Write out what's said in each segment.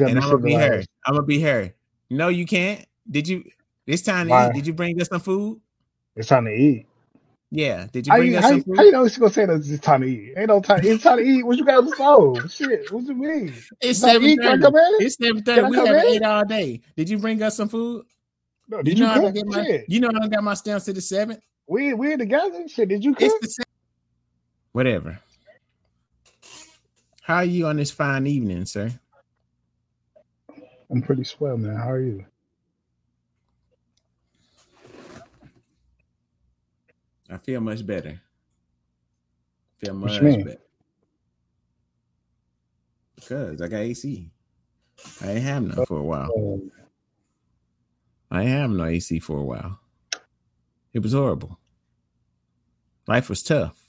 And I'm gonna be her. I'm gonna be her. No, you can't. Did you? It's time to Why? eat. Did you bring us some food? It's time to eat. Yeah. Did you bring how, us some food? How you know she's gonna say that it's time to eat? Ain't no time. It's time to eat. What you got on the stove? Shit. What you mean? It's seven thirty. It's seven thirty. We have ate all day. Did you bring us some food? No, did you, you know cook? I get my, Shit. You know I got my stamps to the seventh. We we together. Shit. Did you cook? Whatever. How are you on this fine evening, sir? I'm pretty swell, man. How are you? I feel much better. Feel much better. Because I got AC. I ain't have none for a while. Oh. I ain't have no AC for a while. It was horrible. Life was tough.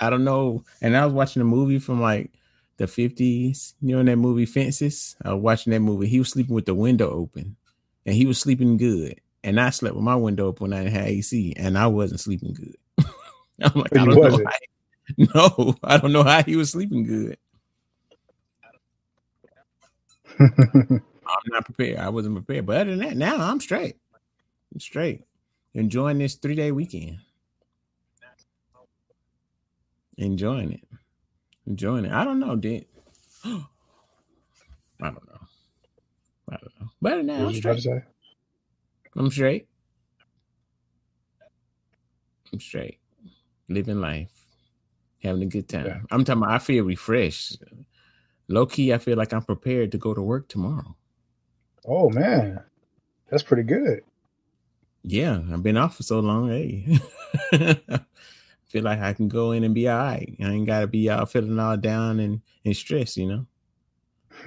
I don't know. And I was watching a movie from like the 50s. You know, in that movie Fences? I was watching that movie. He was sleeping with the window open and he was sleeping good and I slept with my window open I had AC, and I wasn't sleeping good. I'm like, I don't know. How, no, I don't know how he was sleeping good. I'm not prepared. I wasn't prepared. But other than that, now I'm straight. I'm straight. Enjoying this three day weekend. Enjoying it. Enjoying it. I don't know, dude. I don't know. I don't know. But now I'm straight. I'm straight. I'm straight. Living life. Having a good time. Yeah. I'm talking about I feel refreshed. Low key, I feel like I'm prepared to go to work tomorrow. Oh man. That's pretty good. Yeah, I've been off for so long. Hey. feel like I can go in and be all right. I ain't gotta be all feeling all down and, and stressed, you know.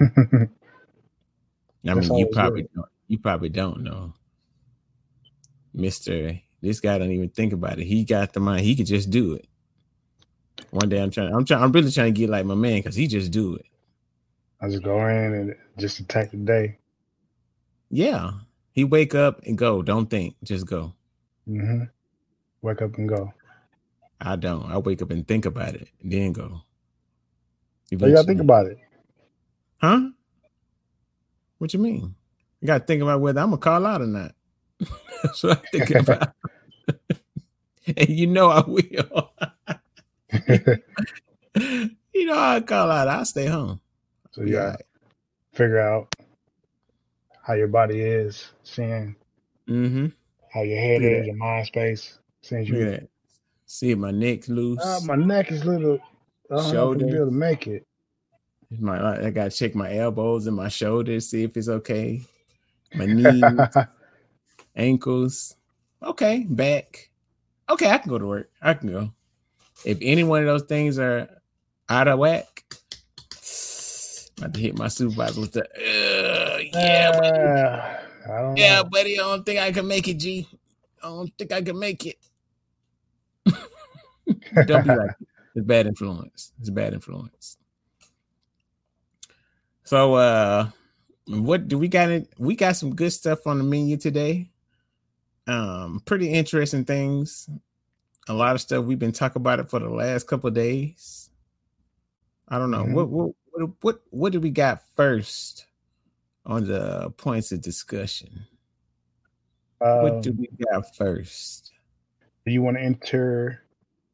I mean, you probably don't, you probably don't know. Mister, this guy don't even think about it. He got the mind. He could just do it. One day I'm trying. I'm trying. I'm really trying to get like my man because he just do it. I just go in and just attack the day. Yeah, he wake up and go. Don't think, just go. Mm-hmm. Wake up and go. I don't. I wake up and think about it, and then go. Eventually. you gotta think about it, huh? What you mean? You gotta think about whether I'm gonna call out or not. That's what I'm thinking about. and you know I will. you know I call out. I stay home. So you yeah, figure out how your body is, seeing mm-hmm. how your head is, your mind space. Since you. See my neck's loose. Uh, my neck is little. I don't Shoulder. know if be able to make it. My, I gotta check my elbows and my shoulders, see if it's okay. My knees ankles. Okay, back. Okay, I can go to work. I can go. If any one of those things are out of whack, I have to hit my supervisor with the uh, yeah, uh, buddy. yeah, know. buddy. I don't think I can make it, G. I don't think I can make it. don't be like it. It's bad influence. It's bad influence. So uh what do we got it? We got some good stuff on the menu today um pretty interesting things a lot of stuff we've been talking about it for the last couple of days i don't know mm-hmm. what, what what what what did we got first on the points of discussion um, what do we got first do you want to enter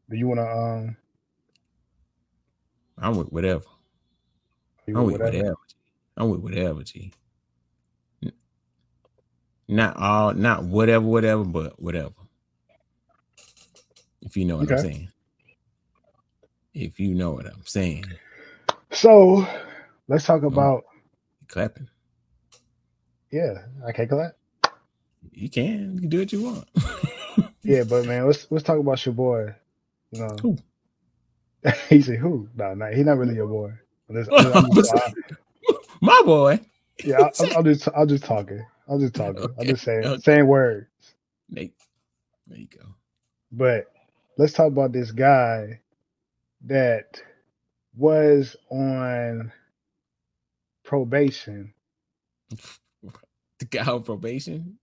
do you want to um i'm with whatever i'm with whatever. whatever i'm with whatever g not all, not whatever, whatever, but whatever. If you know what okay. I'm saying. If you know what I'm saying. So let's talk oh, about clapping. Yeah, I can't clap. You can. You can do what you want. yeah, but man, let's let's talk about your boy. You know, who? he said who? No, no, he's not really your boy. I'm just, My boy. Yeah, I, I'm just I'm just talking. I'm just talking. Okay. I'm just saying okay. saying words. Nate. There you go. But let's talk about this guy that was on probation. The guy on probation?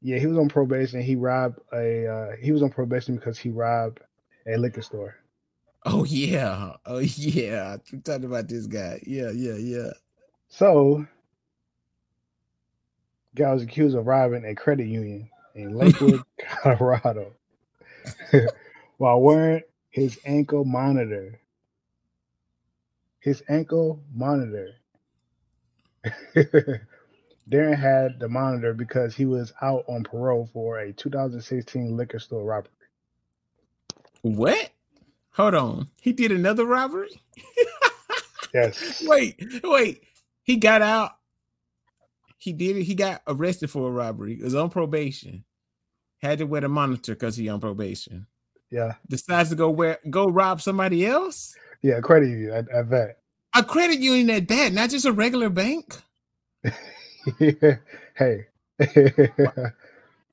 Yeah, he was on probation. He robbed a. Uh, he was on probation because he robbed a liquor store. Oh yeah, oh yeah. I'm talking about this guy. Yeah, yeah, yeah. So guy was accused of robbing a credit union in Lakewood, Colorado, while wearing his ankle monitor. His ankle monitor. Darren had the monitor because he was out on parole for a 2016 liquor store robbery. What? Hold on. He did another robbery? yes. Wait, wait. He got out. He did it. He got arrested for a robbery. He was on probation. Had to wear the monitor because he on probation. Yeah. Decides to go wear go rob somebody else. Yeah, credit you at, at that. A credit union at that, not just a regular bank. hey.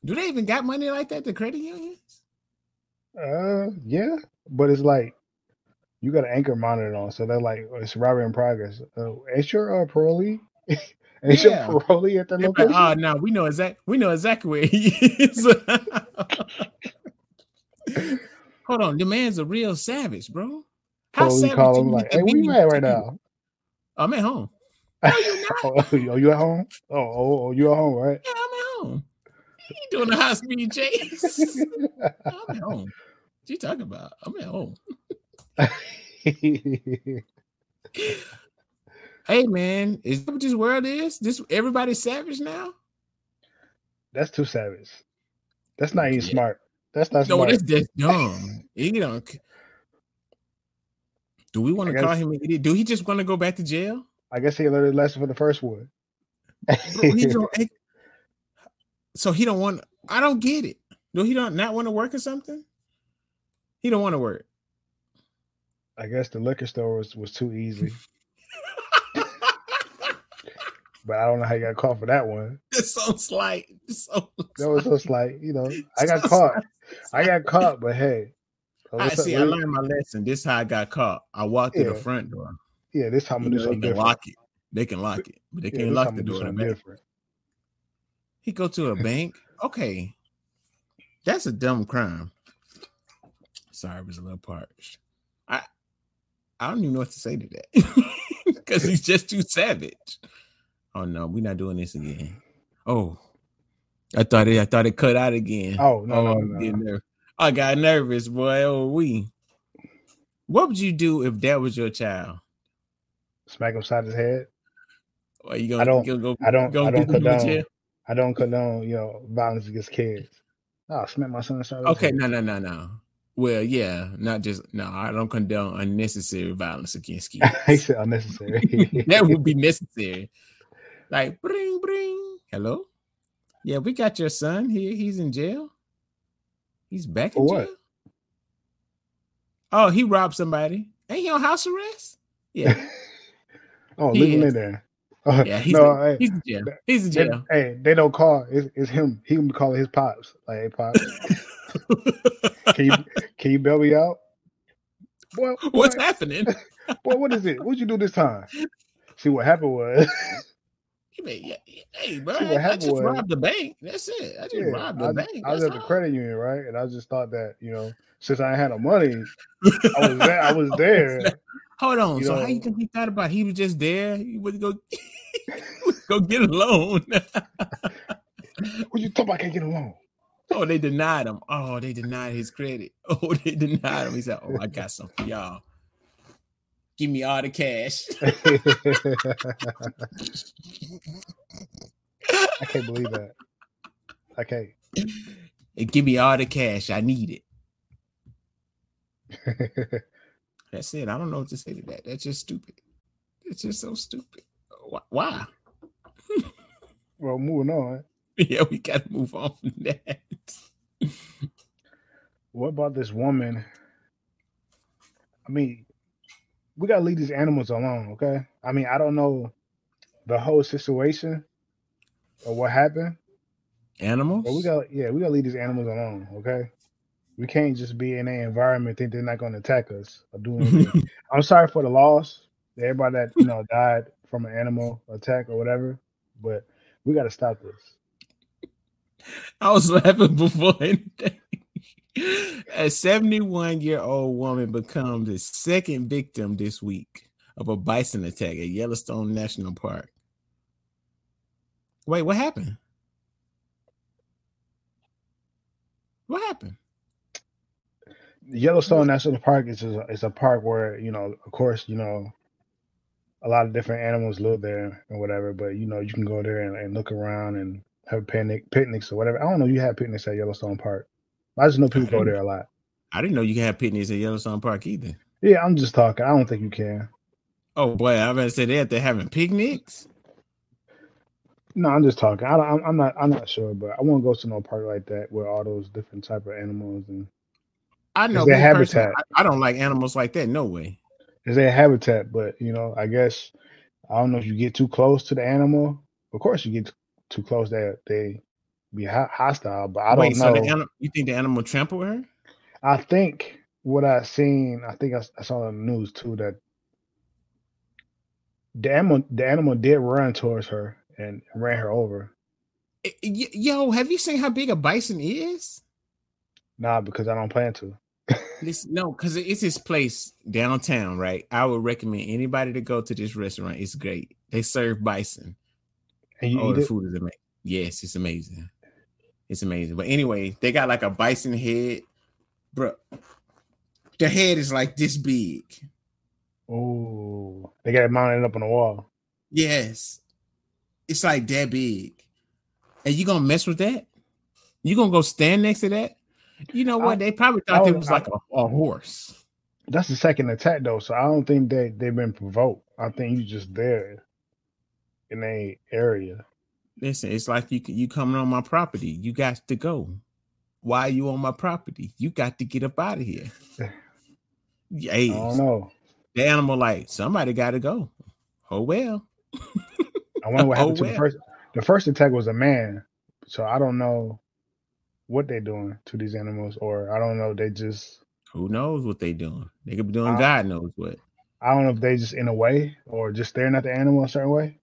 Do they even got money like that? The credit unions? Uh, yeah, but it's like you got an anchor monitor on, so they're like it's robbery in progress. Uh, ain't your uh, parolee? ain't yeah. your parolee at the location? oh, no, we know exactly. We know exactly where he is. Hold on, the man's a real savage, bro. How savage call him like, "Hey, where you at right now?" I'm at home. Oh, oh, oh, you at home? Oh, oh, oh, you at home, right? Yeah, I'm at home. You doing a high speed chase? I'm at home. What you talking about? I'm at home. hey man, is that what this world is? This everybody's savage now? That's too savage. That's not even yeah. smart. That's not no, smart. that's just dumb. you don't. Do we want to call him an idiot? Do he just want to go back to jail? I guess he learned a lesson for the first one. so he don't want. I don't get it. Do he don't not want to work or something? He don't want to work. I guess the liquor store was, was too easy. but I don't know how you got caught for that one. It's so slight. It's so that was so slight. You know, I got so caught. Slight. I got caught, but hey. I see. I learned my lesson. This how I got caught. I walked yeah. through the front door. Yeah, this time I'm gonna do something different. Lock it. They can lock it, but they yeah, can't lock the door. Different. He go to a bank. Okay, that's a dumb crime. Sorry, it was a little parched. I I don't even know what to say to that because he's just too savage. Oh no, we're not doing this again. Oh, I thought it. I thought it cut out again. Oh no, oh, no, no. I got nervous, boy. Oh, we. What would you do if that was your child? Smack him side his head. Are you gonna, I don't. Go, I don't. I don't condone. I don't condone. You know, violence against kids. Oh, smack my son. Okay, no, no, no, no. Well, yeah, not just no. I don't condone unnecessary violence against kids. I said unnecessary. that would be necessary. Like bring, bring. Hello. Yeah, we got your son here. He's in jail. He's back in For jail. Oh, he robbed somebody. Ain't he on house arrest? Yeah. oh, leave him in there. Uh, yeah, he's, no, hey, he's in jail. He's in jail. They, hey, they don't call. It's, it's him. He can call his pops. Like, hey, pops. can you can you bail me out? Boy, what's happening? boy, what is it? What'd you do this time? See what happened was. yeah, hey, bro, I, I, just was, robbed the bank. That's it. I just yeah, robbed the I, bank. I was at the credit union, right? And I just thought that, you know, since I had no money, I was there. I was there. Hold on. You so know, how you think he thought about? It? He was just there. He would go, go get a loan. what you talk about? I can't get a loan. Oh, they denied him. Oh, they denied his credit. Oh, they denied him. He said, "Oh, I got something for y'all. Give me all the cash." I can't believe that. I can't. give me all the cash. I need it. That's it. I don't know what to say to that. That's just stupid. It's just so stupid. Why? well, moving on. Yeah, we got to move on from that. what about this woman? I mean, we got to leave these animals alone, okay? I mean, I don't know the whole situation or what happened. Animals? But we got yeah, we got to leave these animals alone, okay? we can't just be in an environment think they're not going to attack us or do anything. I'm sorry for the loss, everybody that you know died from an animal attack or whatever, but we got to stop this. I was laughing before anything. A 71 year old woman becomes the second victim this week of a bison attack at Yellowstone National Park. Wait, what happened? What happened? Yellowstone National Park is a, is a park where you know, of course, you know, a lot of different animals live there and whatever. But you know, you can go there and, and look around and have picnic picnics or whatever. I don't know. You have picnics at Yellowstone Park. I just know people go there a lot. I didn't know you can have picnics at Yellowstone Park either. Yeah, I'm just talking. I don't think you can. Oh boy, I better say that they're having picnics. No, I'm just talking. I, am I'm not. I'm not sure, but I won't go to no park like that where all those different type of animals and. I know their habitat. I, I, don't like animals like that. No way. Is their habitat, but you know, I guess I don't know if you get too close to the animal. Of course, you get too close, they they be hostile. But I Wait, don't know. So anim- you think the animal trampled her? I think what I seen. I think I, I saw on the news too that the animal the animal did run towards her and ran her over. Eh, eh, yo, have you seen how big a bison is? Nah, because I don't plan to. Listen, no, because it's this place downtown, right? I would recommend anybody to go to this restaurant. It's great. They serve bison. And you oh, the it? food is amazing. Yes, it's amazing. It's amazing. But anyway, they got like a bison head, bro. The head is like this big. Oh, they got it mounted up on the wall. Yes, it's like that big. And you gonna mess with that? You gonna go stand next to that? You know what? I, they probably thought it was like a, a, horse. That's the second attack though, so I don't think they they've been provoked. I think you just there in a area. Listen, it's like you you coming on my property. You got to go. Why are you on my property? You got to get up out of here. Hey, I don't know. The animal like somebody got to go. Oh well. I wonder what oh, happened oh, to well. the first. The first attack was a man, so I don't know what they're doing to these animals, or I don't know. They just who knows what they doing. They could be doing I, God knows what. I don't know if they just in a way or just staring at the animal a certain way.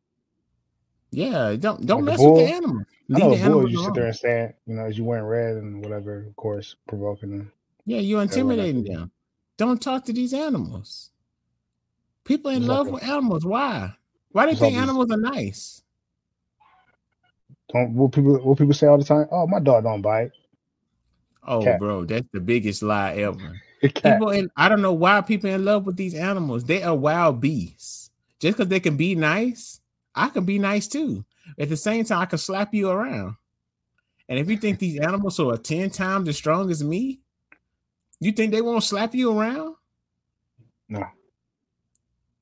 Yeah, don't don't like mess with the animal. Leave I know the bull, you sit there and stand, you know, as you wearing red and whatever, of course, provoking them. Yeah, you're intimidating them. Don't talk to these animals. People in love with animals. Why? Why do you think animals are nice? Don't what people what people say all the time? Oh, my dog don't bite. Oh, Cat. bro, that's the biggest lie ever. people in, I don't know why people in love with these animals. They are wild beasts. Just because they can be nice, I can be nice too. At the same time, I can slap you around. And if you think these animals are 10 times as strong as me, you think they won't slap you around? No.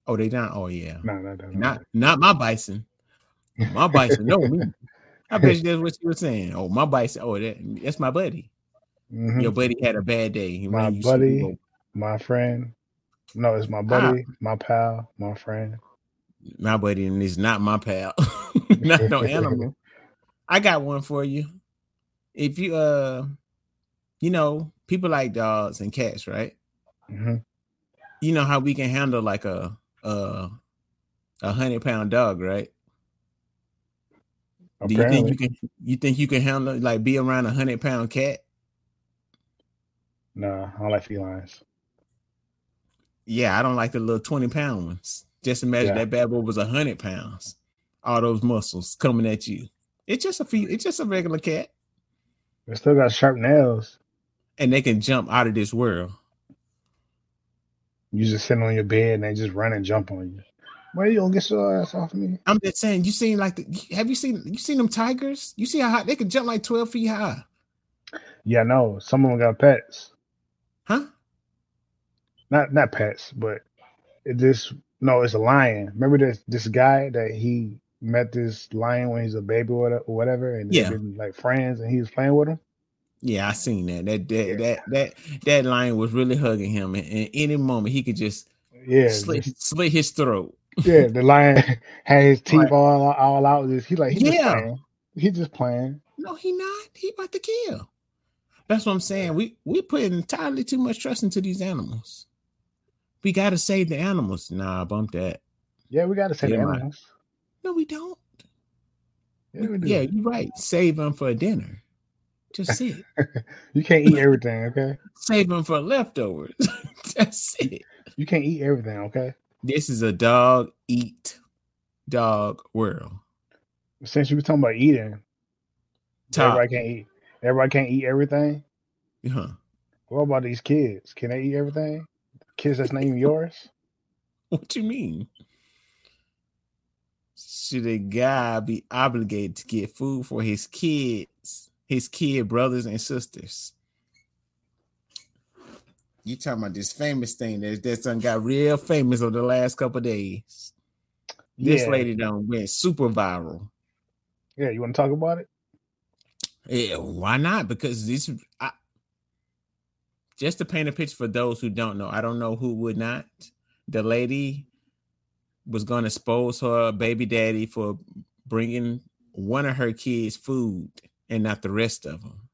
Oh, they don't. Oh, yeah. No, no, no, not not my bison. My bison, no me. I bet you that's what you were saying. Oh, my bison. Oh, that, that's my buddy. Mm-hmm. Your buddy had a bad day. He my buddy, my friend. No, it's my buddy, ah. my pal, my friend my buddy and is not my pal. not no animal. I got one for you. If you uh you know, people like dogs and cats, right? Mm-hmm. You know how we can handle like a a a hundred pound dog, right? Do you think you can you think you can handle like be around a hundred pound cat? No, I don't like felines. Yeah, I don't like the little 20 pound ones. Just imagine yeah. that bad boy was a hundred pounds. All those muscles coming at you. It's just a few, it's just a regular cat. They still got sharp nails. And they can jump out of this world. You just sitting on your bed and they just run and jump on you. Where you gonna get your ass off me? I'm just saying, you seen like the, have you seen you seen them tigers? You see how high they can jump like 12 feet high. Yeah, no. Some of them got pets. Huh? Not not pets, but it just no, it's a lion. Remember this this guy that he met this lion when he's a baby or whatever, and yeah, been like friends, and he was playing with him. Yeah, I seen that. That that yeah. that that that lion was really hugging him, and, and any moment he could just yeah slit, slit his throat. Yeah, the lion had his teeth right. all all out. Just he like he yeah. just playing. He just playing. No, he not. He about to kill. That's what I'm saying. We we put entirely too much trust into these animals. We gotta save the animals. Nah, bump that. Yeah, we gotta save yeah, the animals. No, we don't. Yeah, we do. yeah, you're right. Save them for dinner. Just it. you can't eat everything, okay? Save them for leftovers. That's it. You can't eat everything, okay? This is a dog eat dog world. Since you were talking about eating, Top. everybody can't eat. Everybody can't eat everything. Huh. What about these kids? Can they eat everything? Kids that's not even yours? What do you mean? Should a guy be obligated to get food for his kids, his kid brothers and sisters? You talking about this famous thing that that done got real famous over the last couple days. This Yeah. lady done went super viral. Yeah, you want to talk about it? Yeah, why not? Because this, I, just to paint a picture for those who don't know, I don't know who would not. The lady was going to expose her baby daddy for bringing one of her kids food and not the rest of them.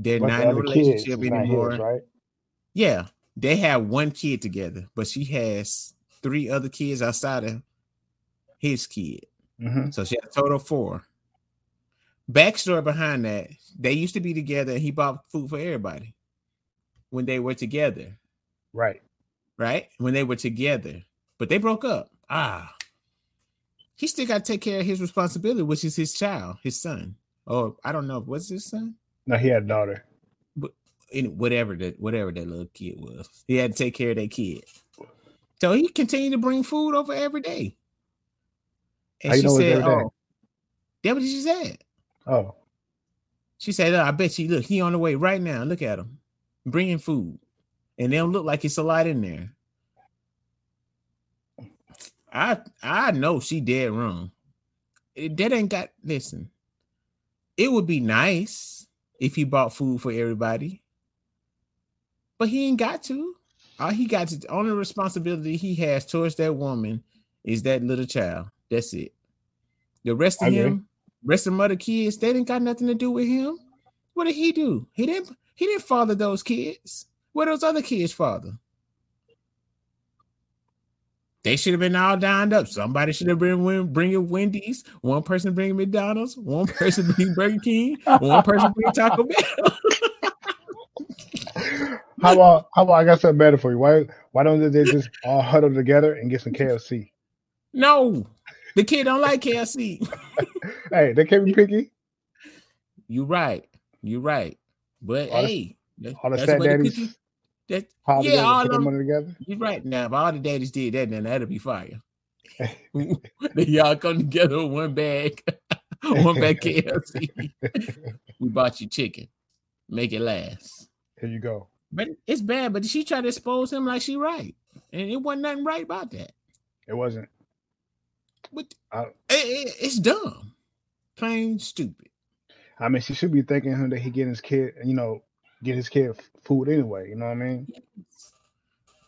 They're not in a relationship is his, anymore. right? Yeah, they have one kid together, but she has three other kids outside of his kid. hmm So she had a total of four. Backstory behind that, they used to be together and he bought food for everybody when they were together, Right. right? When they were together, but they broke up. Ah, he still got to take care of his responsibility, which is his child, his son. Oh, I don't know, what's his son? No, he had a daughter. In whatever that whatever that little kid was, he had to take care of that kid. So he continued to bring food over every day. And How you she said? "Oh, that what she said." Oh, She said, "Look, I bet you look, he on the way right now. Look at him bringing food, and they don't look like it's a lot in there." I I know she dead wrong. That ain't got listen. It would be nice if he bought food for everybody, but he ain't got to. All he got to the only responsibility he has towards that woman is that little child. That's it. The rest I of agree. him, rest of them other kids, they didn't got nothing to do with him. What did he do? He didn't. He didn't father those kids. What those other kids father? They should have been all dined up. Somebody should have been win- bringing Wendy's. One person bringing McDonald's. One person bringing Burger King. One person bringing Taco Bell. how about how about I got something better for you? Why why don't they just all huddle together and get some KFC? No, the kid don't like KFC. Hey, they can't be picky. You're right. You're right. But All hey, that- All the fat the daddies that- pile yeah, all them- money together. You're right. Now, if all the daddies did that, then that'd be fire. y'all come together with one bag, one bag KFC. we bought you chicken. Make it last. Here you go. But it's bad. But she tried to expose him like she right, and it wasn't nothing right about that. It wasn't. But I- it- it- it's dumb, plain stupid. I mean, she should be thanking him that he get his kid, you know, get his kid food anyway. You know what I mean?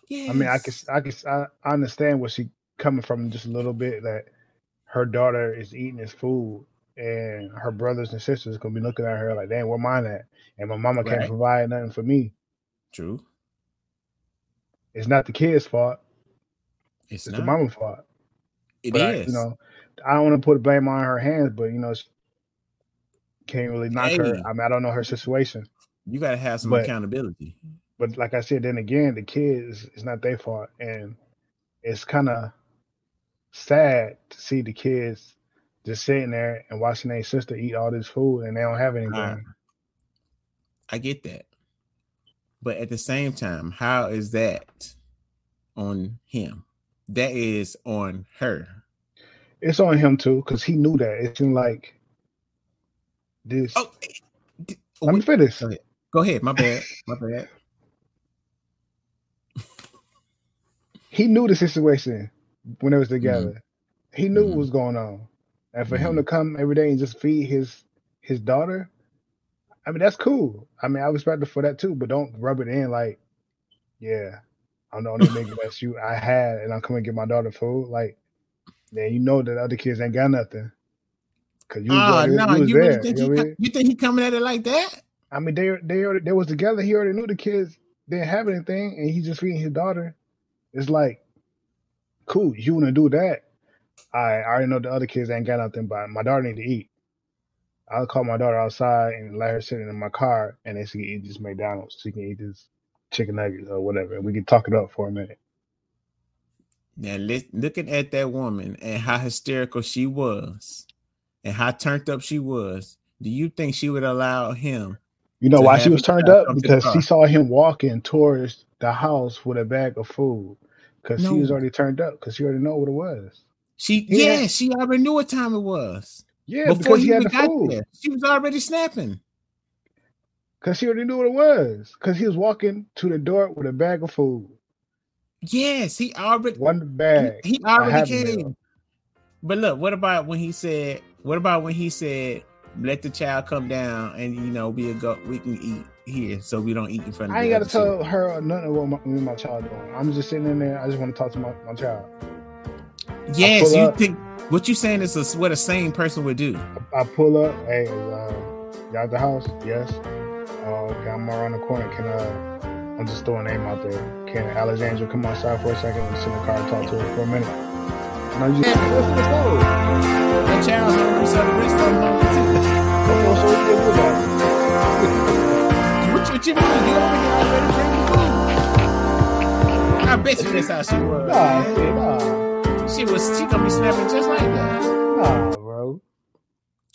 Yeah. I mean, I can, I can, I I understand where she coming from just a little bit that her daughter is eating his food and her brothers and sisters gonna be looking at her like, "Damn, where mine at?" And my mama can't provide nothing for me. True. It's not the kid's fault; It's, it's the mama's fault. It But I, you know, I don't want to put blame on her hands, but you know, she can't really knock her. I mean, I don't know her situation, you got to have some but- accountability. but like I said, then again, the kids it's not their fault, and it's kind of sad to see the kids just sitting there and watching their sister eat all this food and they don't have anything. Uh, I get that. But at the same time, how is that on him? That is on her. it's on him too because he knew that. It seemed like this. Oh, Let me finish. Go ahead. My bad. My bad. He knew the situation when they was together. He knew Mhm. what was going on, and for him Mhm. to come every day and just feed his his daughter, I mean that's cool. I mean I respect her for that too, but don't rub it in like, yeah, I'm the only nigga that you I had, and I'm coming to get my daughter food. Like, yeah, you know that other kids ain't got nothing. Cause you, Ah, you no, was you there. really think you, know he, I mean? you think he coming at it like that? I mean, they they already, they was together. He already knew the kids didn't have anything, and he just feeding his daughter. It's like, cool. You want to do that? I, I already know the other kids ain't got nothing, but my daughter need to eat. I'll call my daughter outside and let her sit in my car, and then she can eat this McDonald's. She can eat this chicken nuggets or whatever, and we can talk it up for a minute. Now, looking at that woman and how hysterical she was and how turned up she was, do you think she would allow him You know why she was turned up? come to the Because she saw him walking towards the house with a bag of food. Because she was already turned up. Because she already know what it was. She Yeah. yeah, she already knew what time it was. Yeah, Before because he he had even the got food. there, she was already snapping. Because she already knew what it was. Because he was walking to the door with a bag of food. Yes, he already One bag. he, he already came. them. But look, what about when he said? What about when he said, "Let the child come down, and you know we go, we can eat here, so we don't eat in front of." I ain't got to tell children." her nothing what my, me and my child doing. I'm just sitting in there. I just want to talk to my, my child. Yes, you up. think what you saying is a, what a sane person would do. I pull up. Hey, uh, y'all at the house? Yes. Uh, okay, I'm around the corner. Can uh, I'm just throwing a name out there. Can Alexandra come outside for a second and sit in the car and talk to her for a minute? And I just let's, let's go. The child hungry, so the rest of them hungry too. Come on, so we can look at it. What, what you mean? You over here already drinking food? I bet you that's how she was. Nah, shit, nah, She was. She gonna be snapping just like that. nah, bro.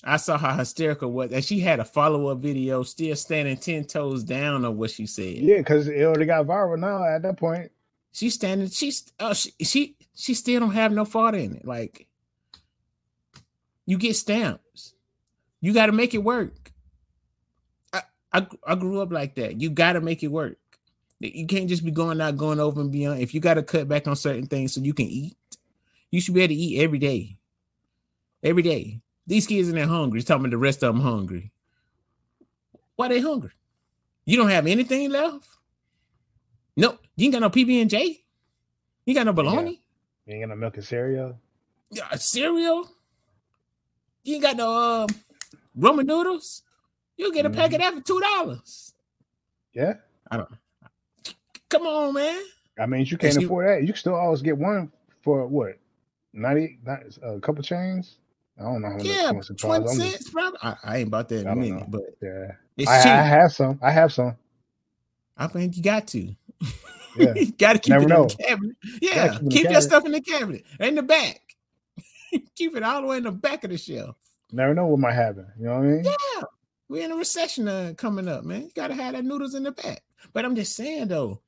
I saw how hysterical was, and she had a follow up video, still standing ten toes down on what she said. Yeah, because it already got viral now. At that point, She's standing. She's uh, she, she she still don't have no fault in it. Like you get stamps, you got to make it work. I, I I grew up like that. You got to make it work. You can't just be going out, going over and beyond. If you got to cut back on certain things so you can eat, you should be able to eat every day. Every day. These kids in there hungry. He's talking about the rest of them hungry. Why they hungry? You don't have anything left. No, you ain't got no PB and J. You got no bologna. You ain't got no milk and cereal. Yeah, cereal. You ain't got no um, Roman noodles. You get a pack of that for two dollars. Yeah, I don't. Come on, man. I mean, you can't afford that. You can still always get one for what? 90, not a couple chains. I don't know how. Yeah, how much it twenty cents, probably. I, I ain't about that in I a don't minute, know. but Yeah, it's I, cheap. I I, have some. I have some. I think you got to. Yeah. you got to keep Never it know. in the cabinet. Yeah, keep keep your stuff in the cabinet in the back. keep it all the way in the back of the shelf. Never know what might happen. You know what I mean? Yeah, we're in a recession uh, coming up, man. You gotta have that noodles in the back. But I'm just saying though,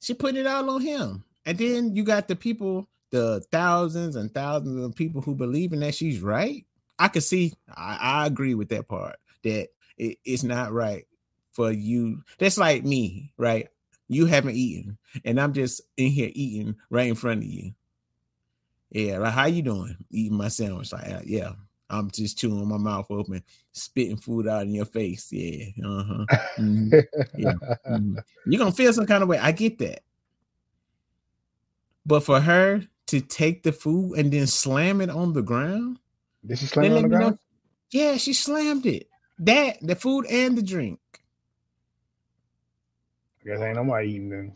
she put it all on him, and then you got the people, the thousands and thousands of people who believe in that she's right. I could see, I, I agree with that part that it, it's not right for you. That's like me, right? You haven't eaten, and I'm just in here eating right in front of you. Yeah, like how you doing? Eating my sandwich, like uh, yeah, I'm just chewing my mouth open, spitting food out in your face. Yeah, uh huh. Mhm. Yeah. Mhm. You're gonna feel some kind of way. I get that. But for her to take the food and then slam it on the ground, Did she slam it on the me know- ground? yeah, she slammed it. That the food and the drink. Guess ain't nobody eating then.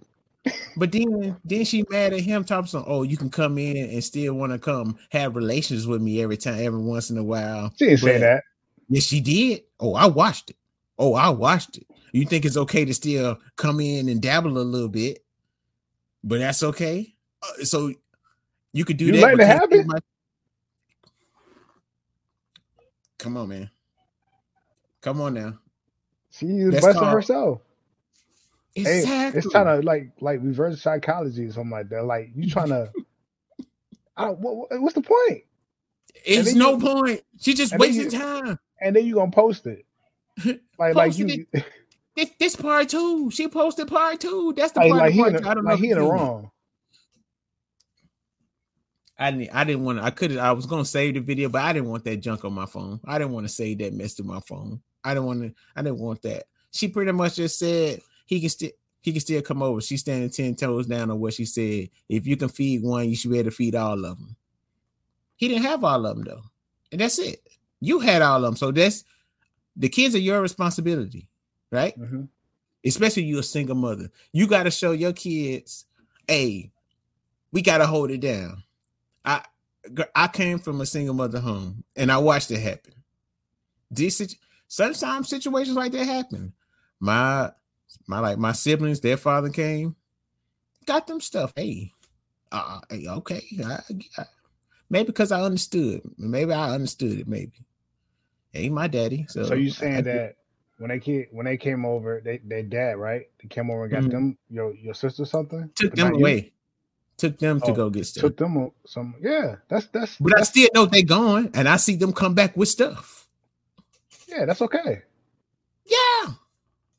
But then then she mad at him, talking some, oh, you can come in and still want to come have relations with me every time, every once in a while. She didn't say that. Yes, she did. Oh, I watched it. Oh, I watched it. You think it's okay to still come in and dabble a little bit, but that's okay. Uh, so you could do You that. letting but it can't happen? take my- Come on, man. Come on now. She is busting called- herself. Hey, Exactly. it's kind of like like reverse psychology or something like that. Like you trying to. I don't, what, what- what's the point? it's no you- point. She just and wasting you- time. And then you gonna post it. Like like Posted you This, this part two. She posted part two. That's the like, part. like of he part in I don't like know. he in the you seen it. wrong. I didn't. I didn't want to. I could. I was gonna save the video, but I didn't want that junk on my phone. I didn't want to save that mess to my phone. I didn't want to. I didn't want that. She pretty much just said he can still. He can still come over. She's standing ten toes down on what she said. If you can feed one, you should be able to feed all of them. He didn't have all of them though, and that's it. You had all of them, so that's the kids are your responsibility, right? Mhm. especially you a single mother. You got to show your kids, hey, we got to hold it down. I I came from a single mother home and I watched it happen. This sometimes situations like that happen. My my like my siblings, their father came, got them stuff. Hey, uh, hey, okay, I, I, maybe because I understood. Maybe I understood it. Maybe. Hey, my daddy. So, So you saying get- that when they came when they came over, they they dad right? They came over and got mm-hmm. them your your sister something. Took them away. You? Took them to oh, go get stuff. Took them some. Yeah, that's that's. But that's, I still know they gone, and I see them come back with stuff. Yeah, that's okay.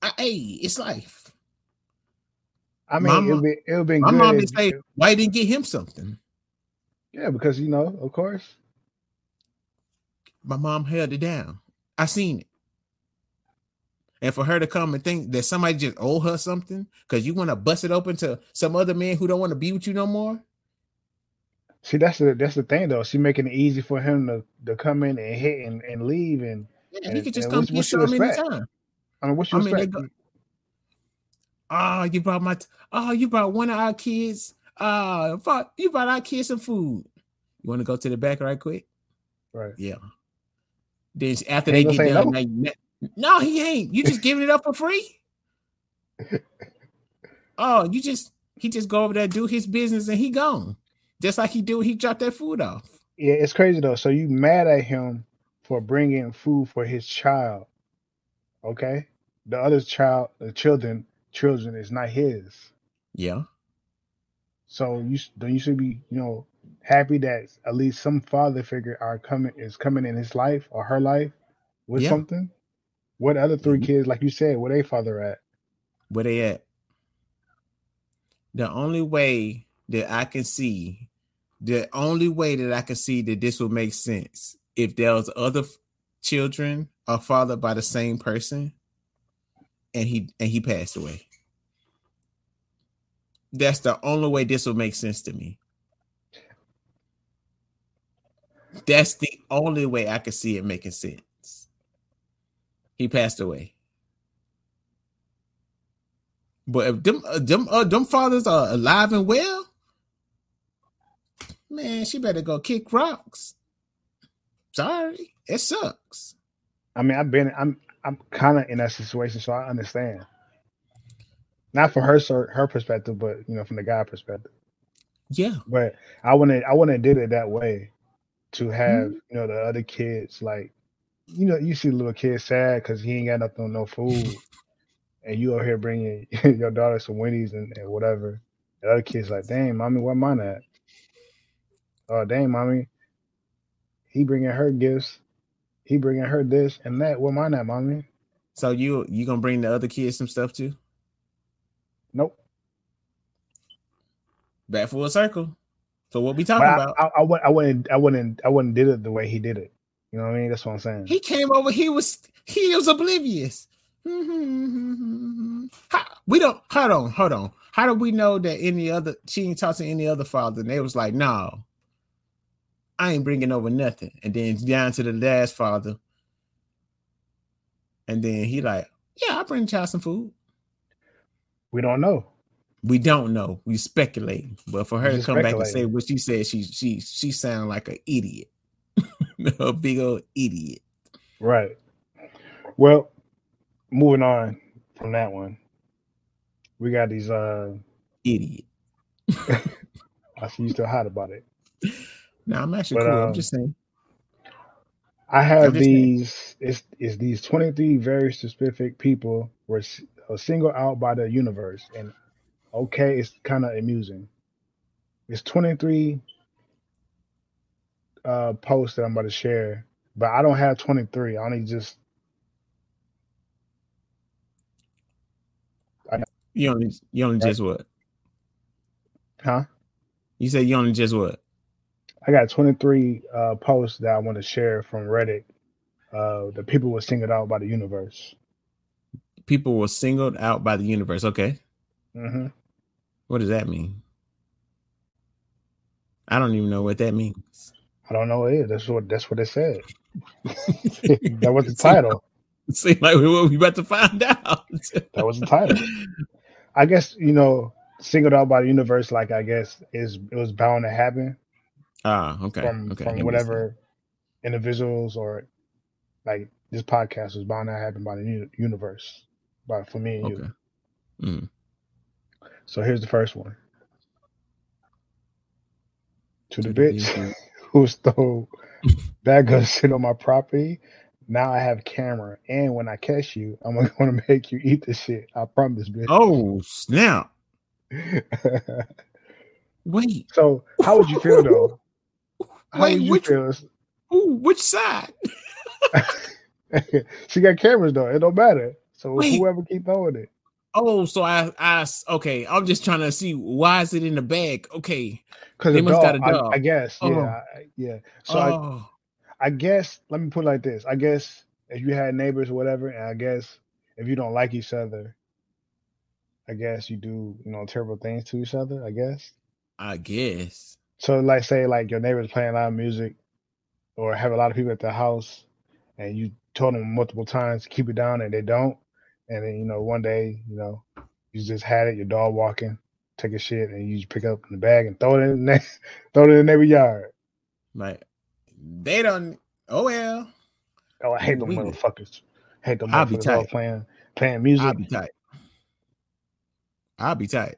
I, hey, it's life. I mean, it'll be it'll be. My mom would say, "Why didn't get him something?" Yeah, because you know, of course. My mom held it down. I seen it and for her to come and think that somebody just owe her something because you want to bust it open to some other man who don't want to be with you no more. See, that's the that's the thing though. She making it easy for him to, to come in and hit and, and leave and yeah, and, he could just come get some anytime. I mean, what's your I mean, go, oh, you brought my oh, you brought one of our kids. Uh, you brought our kids some food. You want to go to the back right quick? Right. Yeah. Then after they get done, no? No, he ain't. You just giving it up for free. oh, you just he just go over there, do his business, and he gone. Just like he do, he dropped that food off. Yeah, it's crazy though. So you mad at him for bringing food for his child? Okay, the other child, the children, children is not his. Yeah. So you don't you should be you know happy that at least some father figure are coming is coming in his life or her life with yeah. something. What other 3 mm-hmm. kids, like you said, where they father at? Where they at? The only way that I can see, the only way that I can see that this would make sense if there was other children are fathered by the same person and he and he passed away. That's the only way this will make sense to me. That's the only way I can see it making sense. He passed away. But if them uh, them uh, them fathers are alive and well, man, she better go kick rocks. Sorry, it sucks. I mean, I've been I'm I'm kind of in that situation, so I understand. Not from her her perspective, but you know, from the guy perspective. Yeah. But I wouldn't I wouldn't did it that way to have, mm-hmm. you know, the other kids like you know, you see the little kid sad because he ain't got nothing no food, and you over here bringing your daughter some Wendy's and, and whatever. The other kid's like, "Dang, mommy, where mine at?" Oh, dang, mommy, he bringing her gifts. He bringing her this and that. Where mine at, mommy? So you you gonna bring the other kids some stuff too? Nope. Back full circle. So what we talking I, about? I, I, I, wouldn't I wouldn't I wouldn't did it the way he did it. You know what I mean? That's what I'm saying. He came over. He was he was oblivious. How, we don't hold on, hold on. How do we know that any other she ain't talking to any other father? And they was like, no, I ain't bringing over nothing. And then down to the last father, and then he like, yeah, I bring child some food. We don't know. We don't know. We speculate. But for her to come back and say what she said, she she she sound like an idiot. a big old idiot. Right. Well, moving on from that one, we got these uh idiot. I see you still hot about it. No, I'm actually but, cool. Um, I'm just saying. I have these. It's it's these 23 very specific people were singled out by the universe, and okay, it's kind of amusing. It's 23 uh post that I'm about to share, but I don't have 23. I only just I, you only you only just what? Huh? You said you only just what? I got 23 uh posts that I want to share from Reddit. Uh the people were singled out by the universe. People were singled out by the universe. Okay. Mm-hmm. What does that mean? I don't even know what that means. I don't know is. That's what that's what it said. that was the title. It seemed like we were about to find out. that was the title. I guess you know, singled out by the universe. Like I guess is it was bound to happen. Ah, okay. From okay. from whatever individuals or like this podcast was bound to happen by the universe, by for me and okay. you. Mm. So here's the first one. To, to the, the bitch who stole bag of shit on my property Now I have camera, and when I catch you, I'm gonna make you eat this shit. I promise, bitch. Oh snap! Wait. So how would you feel though? How Wait, you which- feel? Ooh, which side? she got cameras though. It don't matter. So Wait. whoever keep throwing it, Oh, so I, I, okay. I'm just trying to see why is it in the bag? Okay. because They must dog, got a dog. I, I guess, Oh. yeah, I, yeah. So I, oh, I guess let me put it like this. I guess if you had neighbors or whatever, and I guess if you don't like each other, I guess you do, you know, terrible things to each other, I guess. I guess. So like say like your neighbors playing loud music or have a lot of people at the house and you told them multiple times to keep it down and they don't. And then, you know, one day, you know, you just had it, your dog walking, take a shit, and you just pick up in the bag and throw it in the next throw it in the neighbor yard. Like they don't. Oh well. Oh, I hate them We- motherfuckers. hate them I'll motherfuckers all tight. playing playing music. I'll be tight. I'll be tight.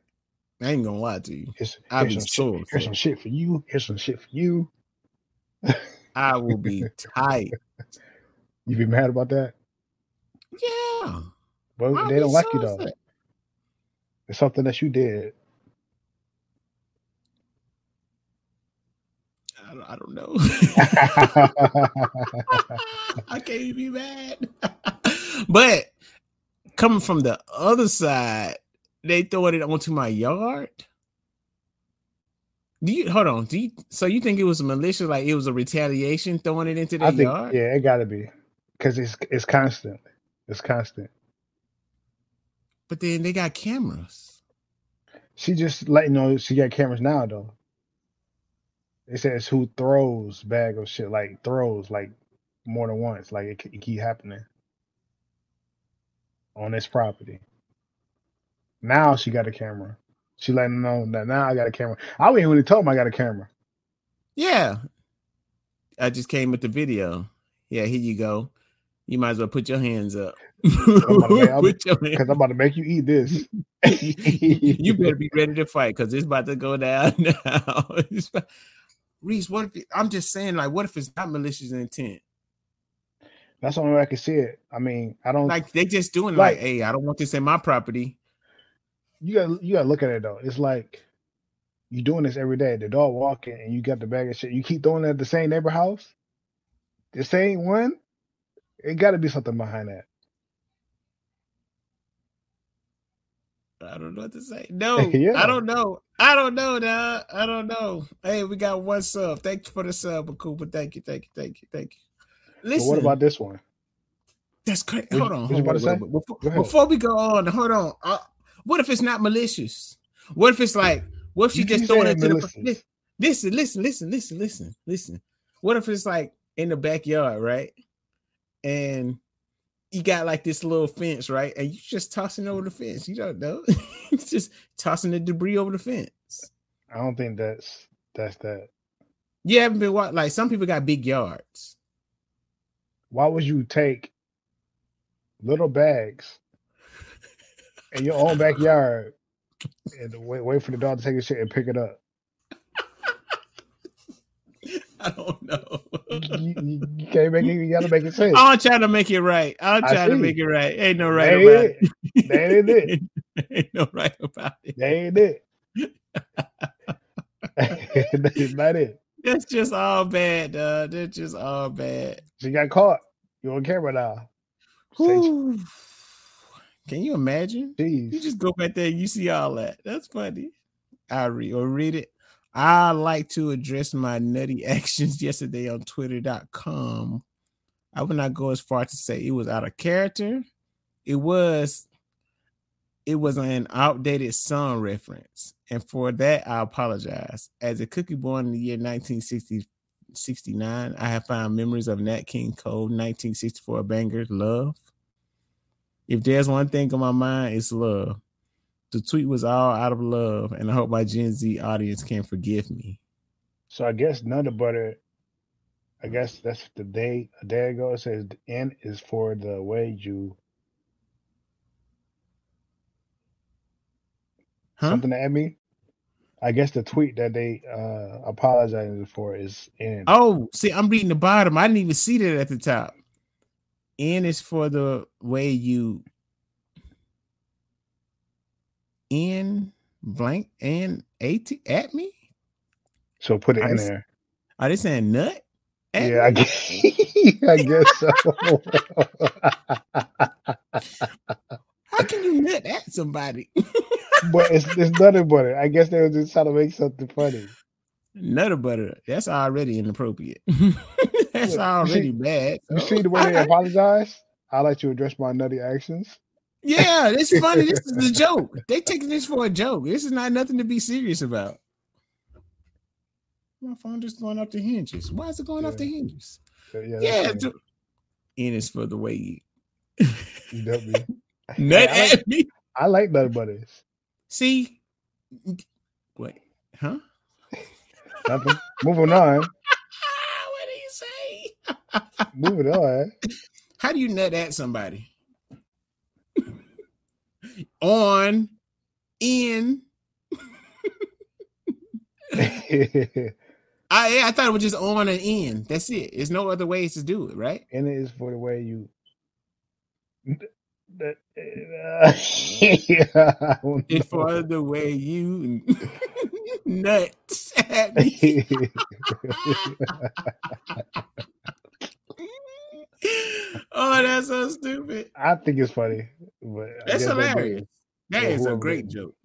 I ain't gonna lie to you. Here's, I'll here's be some shit, here's some shit for you. Here's some shit for you. I will be tight. You be mad about that? Yeah. But I'll they don't like so you though. upset. It's something that you did. I don't, I don't know. I can't be mad. but coming from the other side, they throwing it onto my yard. Do you hold on? Do you so you think it was militia, like it was a retaliation throwing it into I their think, yard? yeah, it got to be because it's it's constant. It's constant. But then they got cameras. She just let you know she got cameras now though. It says who throws bag of shit like throws like more than once. Like it, it keep happening on this property. Now she got a camera. She letting them know that now I got a camera. I wouldn't really told him I got a camera. Yeah. I just came with the video. Yeah, here you go. You might as well put your hands up. about to make- I'm- put your hands Because I'm about to make you eat this. you better be ready to fight because it's about to go down now. Reese, what if it- I'm just saying, like, what if it's not malicious intent? That's the only way I can see it. I mean, I don't Like they just doing Right. like, hey, I don't want this in my property. You got you gotta look at it though. It's like you're doing this every day. The dog walking and you got the bag of shit. You keep throwing it at the same neighbor house, the same one. It got to be something behind that. I don't know what to say. No, Yeah. I don't know. I don't know, dog. I don't know. Hey, we got one sub. Thank you for the sub, Cooper. Thank you, thank you, thank you, thank you. But Listen, what about this one? that's crazy. What- Hold on, hold on. to say? wait, wait, Before, before we go on, hold on. Uh, what if it's not malicious? What if it's like, what if she You just throwing it to the listen, listen, listen, listen, listen, listen. What if it's like in the backyard, right? And you got like this little fence, right? And you just tossing over the fence. You don't know. It's just tossing the debris over the fence. I don't think that's that's that. You haven't been what like some people got big yards. Why would you take little bags in your own backyard and wait wait for the dog to take a shit and pick it up? I don't know. You, you, you can't make it. You gotta make it. I'm trying to make it right. I'm I trying to make it right. Ain't no right That about ain't it. That ain't it. Ain't no right about it. That ain't it. That's not it. That's just all bad, dog. That's just all bad. She got caught. You on camera now. Can you imagine? You just go back there and you see all that. That's funny. I read or read it. I like to address my nutty actions yesterday on twitter.com. I would not go as far to say it was out of character. It was it was an outdated song reference. And for that, I apologize. As a cookie born in the year 1960, 69, I have found memories of Nat King Cole 1964 banger Love. If there's one thing on my mind, it's love. The tweet was all out of love, and I hope my Gen Z audience can forgive me. So I guess none of butter. I guess that's the day a day ago. It says the N is for the way you Huh? something at me. I guess the tweet that they uh apologizing for is in. Oh, see, I'm reading the bottom. I didn't even see that at the top. N is for the way you in blank and at at me. So put it I in just- there. Are they saying nut? At Yeah, I guess, I guess so. How can you nut at somebody? but it's it's nothing but it. I guess they were just trying to make something funny. Nutter butter. That's already inappropriate. That's Look, you already see- bad. You see the way they apologize? I like to address my nutty actions. Yeah, it's funny. This is a joke. They taking this for a joke. This is not nothing to be serious about. My phone just going off the hinges. Why is it going off the hinges? Yeah, Yeah, funny. to, N is for the way you You got me. nut I like- at me. I like nut butters. See, wait, huh? Nothing. Moving on. Moving on. How do you nut at somebody? On, in. I I thought it was just on and in. That's it. There's no other ways to do it, right? and it is for the way you. That, uh, yeah, It's for the way you nuts at me. that's so stupid. I think it's funny, but That's hilarious. That is a great joke.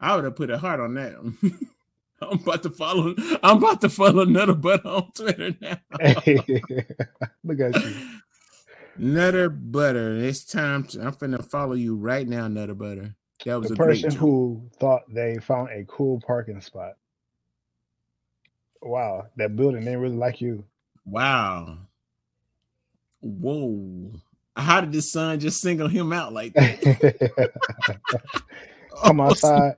I would have put a heart on that. I'm about to follow. I'm about to follow Nutter Butter on Twitter now. Look at you. Nutter Butter. It's time. To, I'm finna follow you right now, Nutter Butter. That was The a great person who thought they found a cool parking spot. Wow, that building they really like you. Wow. Whoa. How did the sun just single him out like that? Come Oh, outside,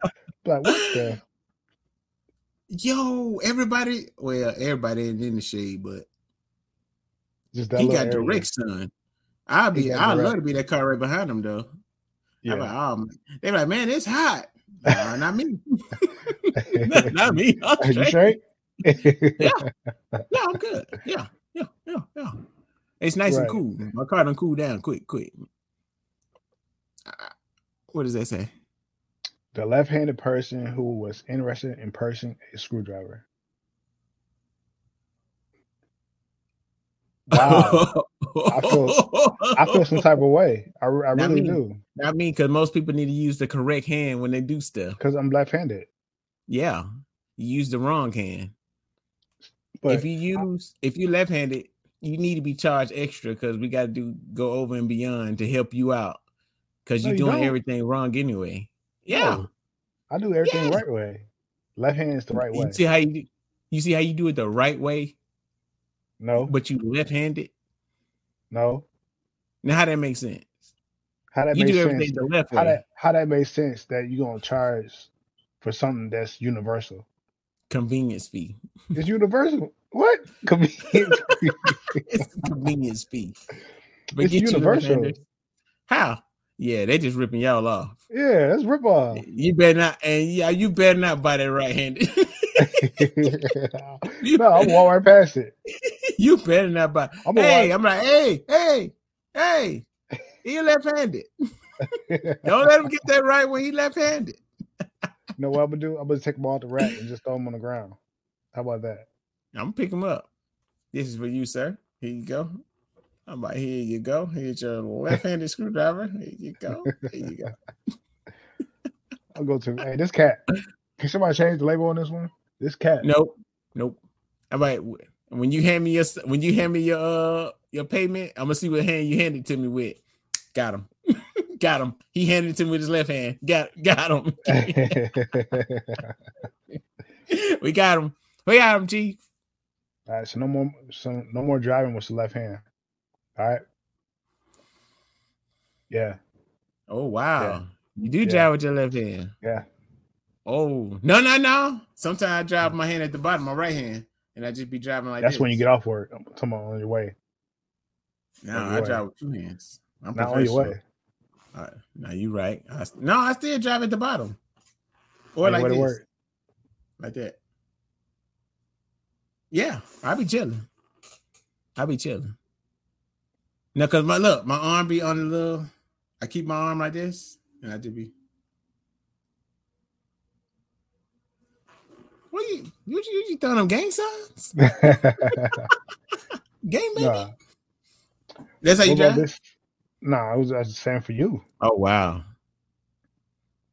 like what the? Yo, everybody. Well, everybody ain't in the shade, but Just that he got area. direct sun. I'd be. I'd direct. love to be that car right behind him though. Yeah. Like, oh, they're like, man, it's hot. Nah, not me. not, not me. I'm Are you straight. straight? Yeah, I'm good. Yeah, yeah, yeah, yeah. It's nice Right. and cool. My car done cool down quick, quick. What does that say? the left-handed person who was interested in purchasing a screwdriver. Wow, I feel- I feel some type of way. I, I really me. do I mean, because most people need to use the correct hand when they do stuff. because I'm left-handed. Yeah, you use the wrong hand. But if you use, if you left-handed, you need to be charged extra because we got to do go over and beyond to help you out because No, you're you doing don't. everything wrong anyway. Yeah, No, I do everything Yeah. right way. Left hand is the right way. you see how you do, you see how you do it the right way, No, but you left-handed. no. Now, how that makes sense? How that you makes do sense? the left How way. that how that makes sense that you're gonna charge for something that's universal? Convenience fee. It's universal. What? Convenience. It's a convenience fee. It's you universal. left-handers. How? Yeah, they just ripping y'all off. yeah, that's rip off. You better not, and yeah, you better not buy that right-handed. no, I'm walk right past it. you better not buy. I'm hey, walk- I'm like, hey, hey, hey, he left-handed. Don't let him get that right when he left-handed. You know what I'm gonna do? I'm gonna take them all the rack and just throw them on the ground. How about that? I'm gonna pick him up. This is for you, sir. Here you go. I'm like, here you go. Here's your left-handed screwdriver. Here you go. Here you go. I'll go to hey this cat. Can somebody change the label on this one? This cat. Nope, nope. I'm like, when you hand me your when you hand me your uh your payment, I'm gonna see what hand you hand it to me with. Got him. got him. He handed it to me with his left hand. Got got him. we got him. We got him, Chief. All right, so no more, so no more driving with the left hand. All right. Yeah, Oh wow. Yeah. You do Yeah. drive with your left hand. yeah. Oh no, no, no. Sometimes I drive my hand at the bottom, my right hand, and I just be driving like That's this. when you get off work. I'm talking on your way. No, your I way. drive with two hands. I'm Not on your way. All right. Now you right. I, no, I still drive at the bottom. Or On like this. Like that. Yeah, I be chilling. I be chilling. No, cause my look, my arm be on the little. I keep my arm like this, and I just be. What you you you, you throwing them gang signs? gang baby. nah, That's how you what about drive. Nah, I was, I was saying for you. Oh wow,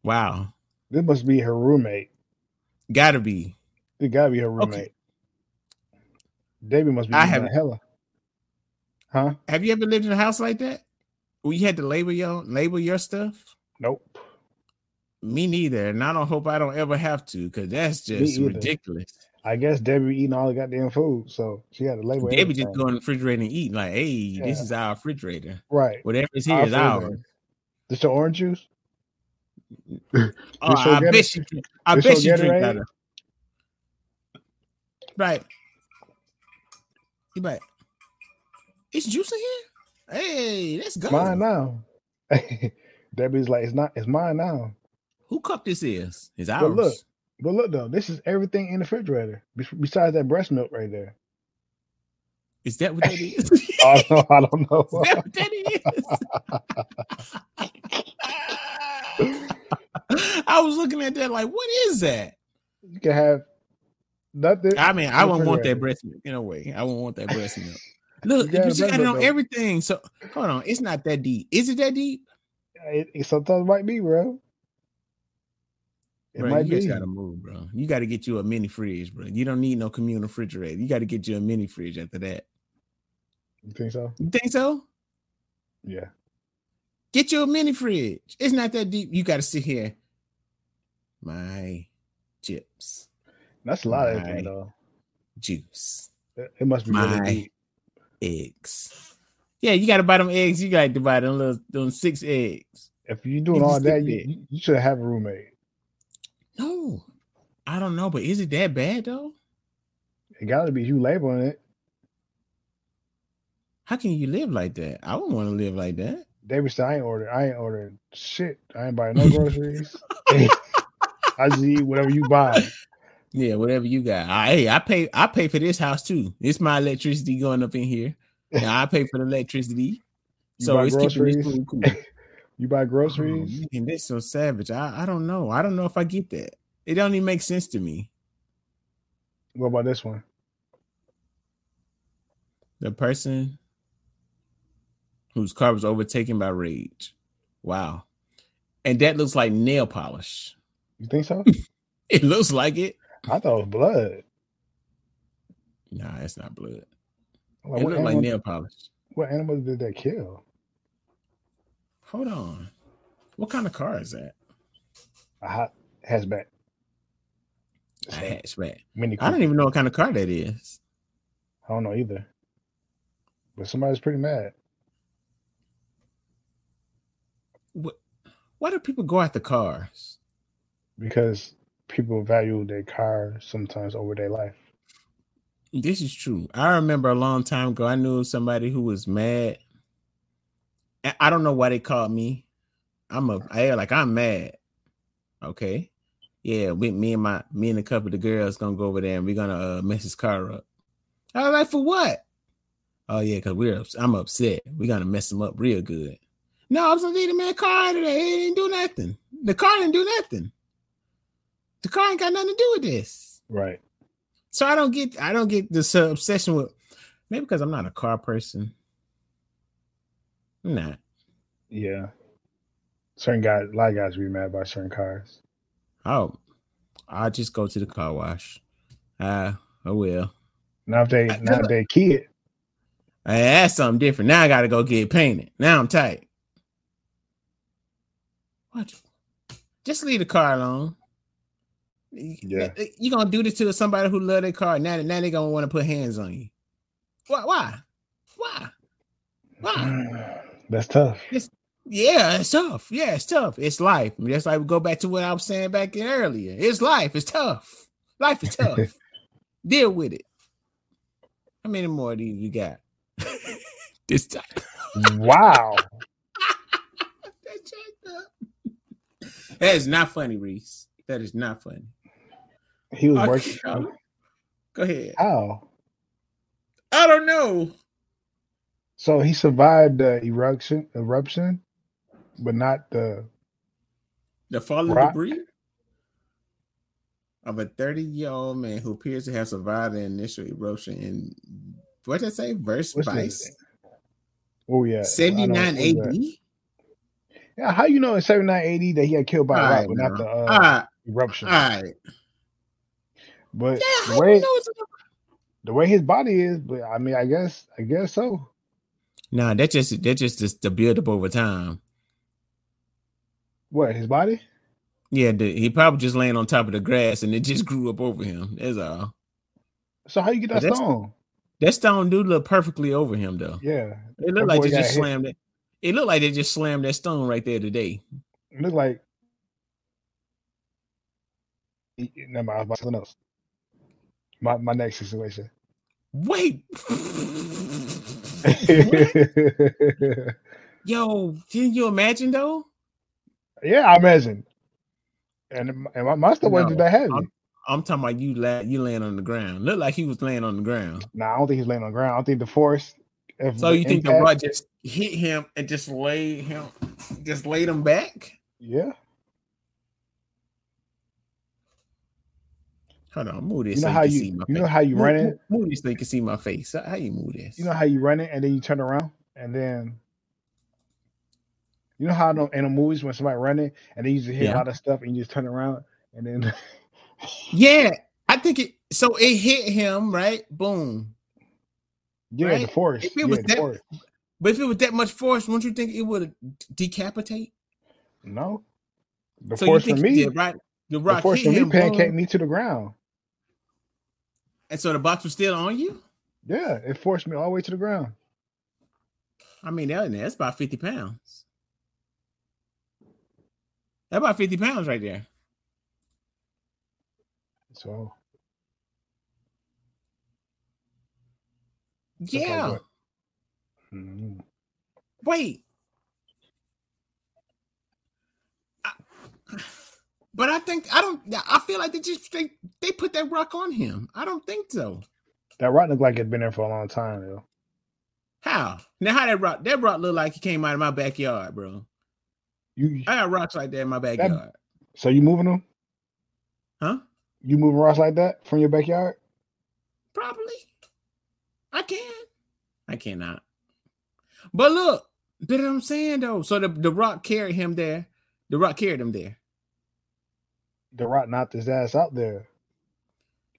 wow, This must be her roommate. gotta be. It gotta be her Okay. Debbie must be I haven't- hella. Huh? Have you ever lived in a house like that? Where you had to label your label your stuff? Nope. Me neither, and I don't hope I don't ever have to, because that's just ridiculous. I guess Debbie eating all the goddamn food, so she had to label They be just everything. go in the refrigerator and eat like, hey, this is our refrigerator. right. Whatever is Our here is ours. This the orange juice? Oh, I bet you drink- I bet your you drink that. Right. Bet. It's juice in here? Hey, let's go. Mine now. Debbie's like, it's not. It's mine now. Who cup this is? It's But ours. look. But look though, this is everything in the refrigerator besides that breast milk right there. Is that what that is? I don't know. I don't know. Is that what that is? I was looking at that like, what is that? you can have nothing. I mean, I wouldn't want that breast milk in a way. I wouldn't want that breast milk. Look, You you, just got it on though. everything. So hold on, it's not that deep. Is it that deep? It, it sometimes might be, bro. It Bro, might you be. just gotta move, bro. You gotta get you a mini fridge, bro. You don't need no communal refrigerator. You gotta get you a mini fridge after that. You think so? You think so? Yeah. Get you a mini fridge. It's not that deep. You gotta sit here. My chips, That's a lot of everything though. juice, It, must be really deep. eggs. Yeah, you gotta buy them eggs. You gotta buy them little them six eggs. If you're doing you all that, you, you, you should have a roommate. No, I don't know, but is it that bad though? It gotta be you labeling it. How can you live like that? I wouldn't want to live like that. David said, I ain't ordered. I ain't ordered shit. I ain't buying no groceries. I just eat whatever you buy. Yeah, whatever you got. I, hey, I pay. I pay for this house too. It's my electricity going up in here. Yeah, I pay for the electricity, You so it's keeping this groceries? food cool. You buy Oh, groceries. man, that's so savage. I, I don't know. I don't know if I get that. It don't even make sense to me. What about this one? The person whose car was overtaken by rage. Wow, and that looks like nail polish. You think so? It looks like it. I thought it was blood. Nah, it's not blood. Like, It what, looks like nail polish. what animal did that kill? Hold on. What kind of car is that? A hot hatchback. A hatchback. Mini I don't even know what kind of car that is. I don't know either. But somebody's pretty mad. What, why do people go after cars? because people value their car sometimes over their life. This is true. I remember a long time ago, I knew somebody who was mad. I- don't know why they called me. I'm a I like I'm mad. Okay. Yeah, we, me and my me and a couple of the girls gonna go over there and we're gonna uh, mess his car up. I was like, for what? Oh yeah, because we're I'm upset. We're gonna mess him up real good. No, I was gonna leave the man car there. It didn't do nothing. The car didn't do nothing. The car ain't got nothing to do with this. Right. So I don't get I don't get this uh, obsession with maybe because I'm not a car person. I'm not. Yeah. Certain guys, a lot of guys be mad by certain cars. Oh, I'll just go to the car wash. Uh, I will. Now if they I- now if they kid, Hey, that's something different. Now I gotta go get painted. Now I'm tight. What? Just leave the car alone. Yeah. Eh, eh, you gonna do this to somebody who love their car. Now, now they gonna want to put hands on you. Why? Why? Why? Why? that's tough. Yeah, it's tough. Yeah, it's tough. It's life. That's like we go back to what I was saying back in earlier. It's life. It's tough. Life is tough. Deal with it. How many more of these you got? this time. Wow. That is not funny, Reese. That is not funny. He was Okay, working. go- Go ahead. How? I don't know. So he survived the eruption, eruption, but not the The falling Rock. debris of a 30 year old man who appears to have survived the initial eruption in what did I say? Verse What's Vice? Oh yeah, I 79 AD? Yeah, how you know in 79 AD that he got killed by a rock, right, but not the uh, right, eruption? all right. But Yeah, the way you know it's the way his body is, but I mean, I guess I guess so. No, that's just that's just the, the build up over time. What his body? Yeah, the, he probably just laying on top of the grass and it just grew up over him. That's all. So how you get that that's- stone? That stone do look perfectly over him though. Yeah, It looked like they just hit. slammed it. It looked like they just slammed that stone right there today. it look like. Never mind, I was about something else. My my next situation. Wait. Yo, can you imagine though? yeah, I imagine. And and my, my stuff wasn't No, that heavy. I'm- I'm talking about you la- you laying on the ground. Look like he was laying on the ground. Nah, I don't think he's laying on the ground. I think the force. So you think the rod just hit him and just laid him, just laid him back? Yeah, Hold on, move this. you know so how you see my you know how you Move- run it. Move this so you can see my face. How you move this? You know how you run it and then you turn around and then. You know how in the movies when somebody running and they used to hit Yeah. a lot of stuff and you just turn around and then yeah, I think it. So it hit him right. Boom. yeah, the Right? force. If it yeah, was the that- force. But if it was that much force, wouldn't you think it would decapitate? No, the so force you for me, the rock, the the force for me him, pancake me to the ground. And so the box was still on you. Yeah, it forced me all the way to the ground. I mean, that, that's about fifty pounds. That's about fifty pounds right there. So Yeah. mhm. Wait. I- but I think I don't. I feel like they just they, they put that rock on him. I don't think so. that rock looked like it'd been there for a long time, though. How now? How that rock? That rock look like he came out of my backyard, bro. You I got rocks like that in my backyard. so you moving them? Huh? You moving rocks like that from your backyard? Probably. I can. I cannot. But look, but I'm saying though. So the, the rock carried him there. The rock carried him there. The rock knocked his ass out there.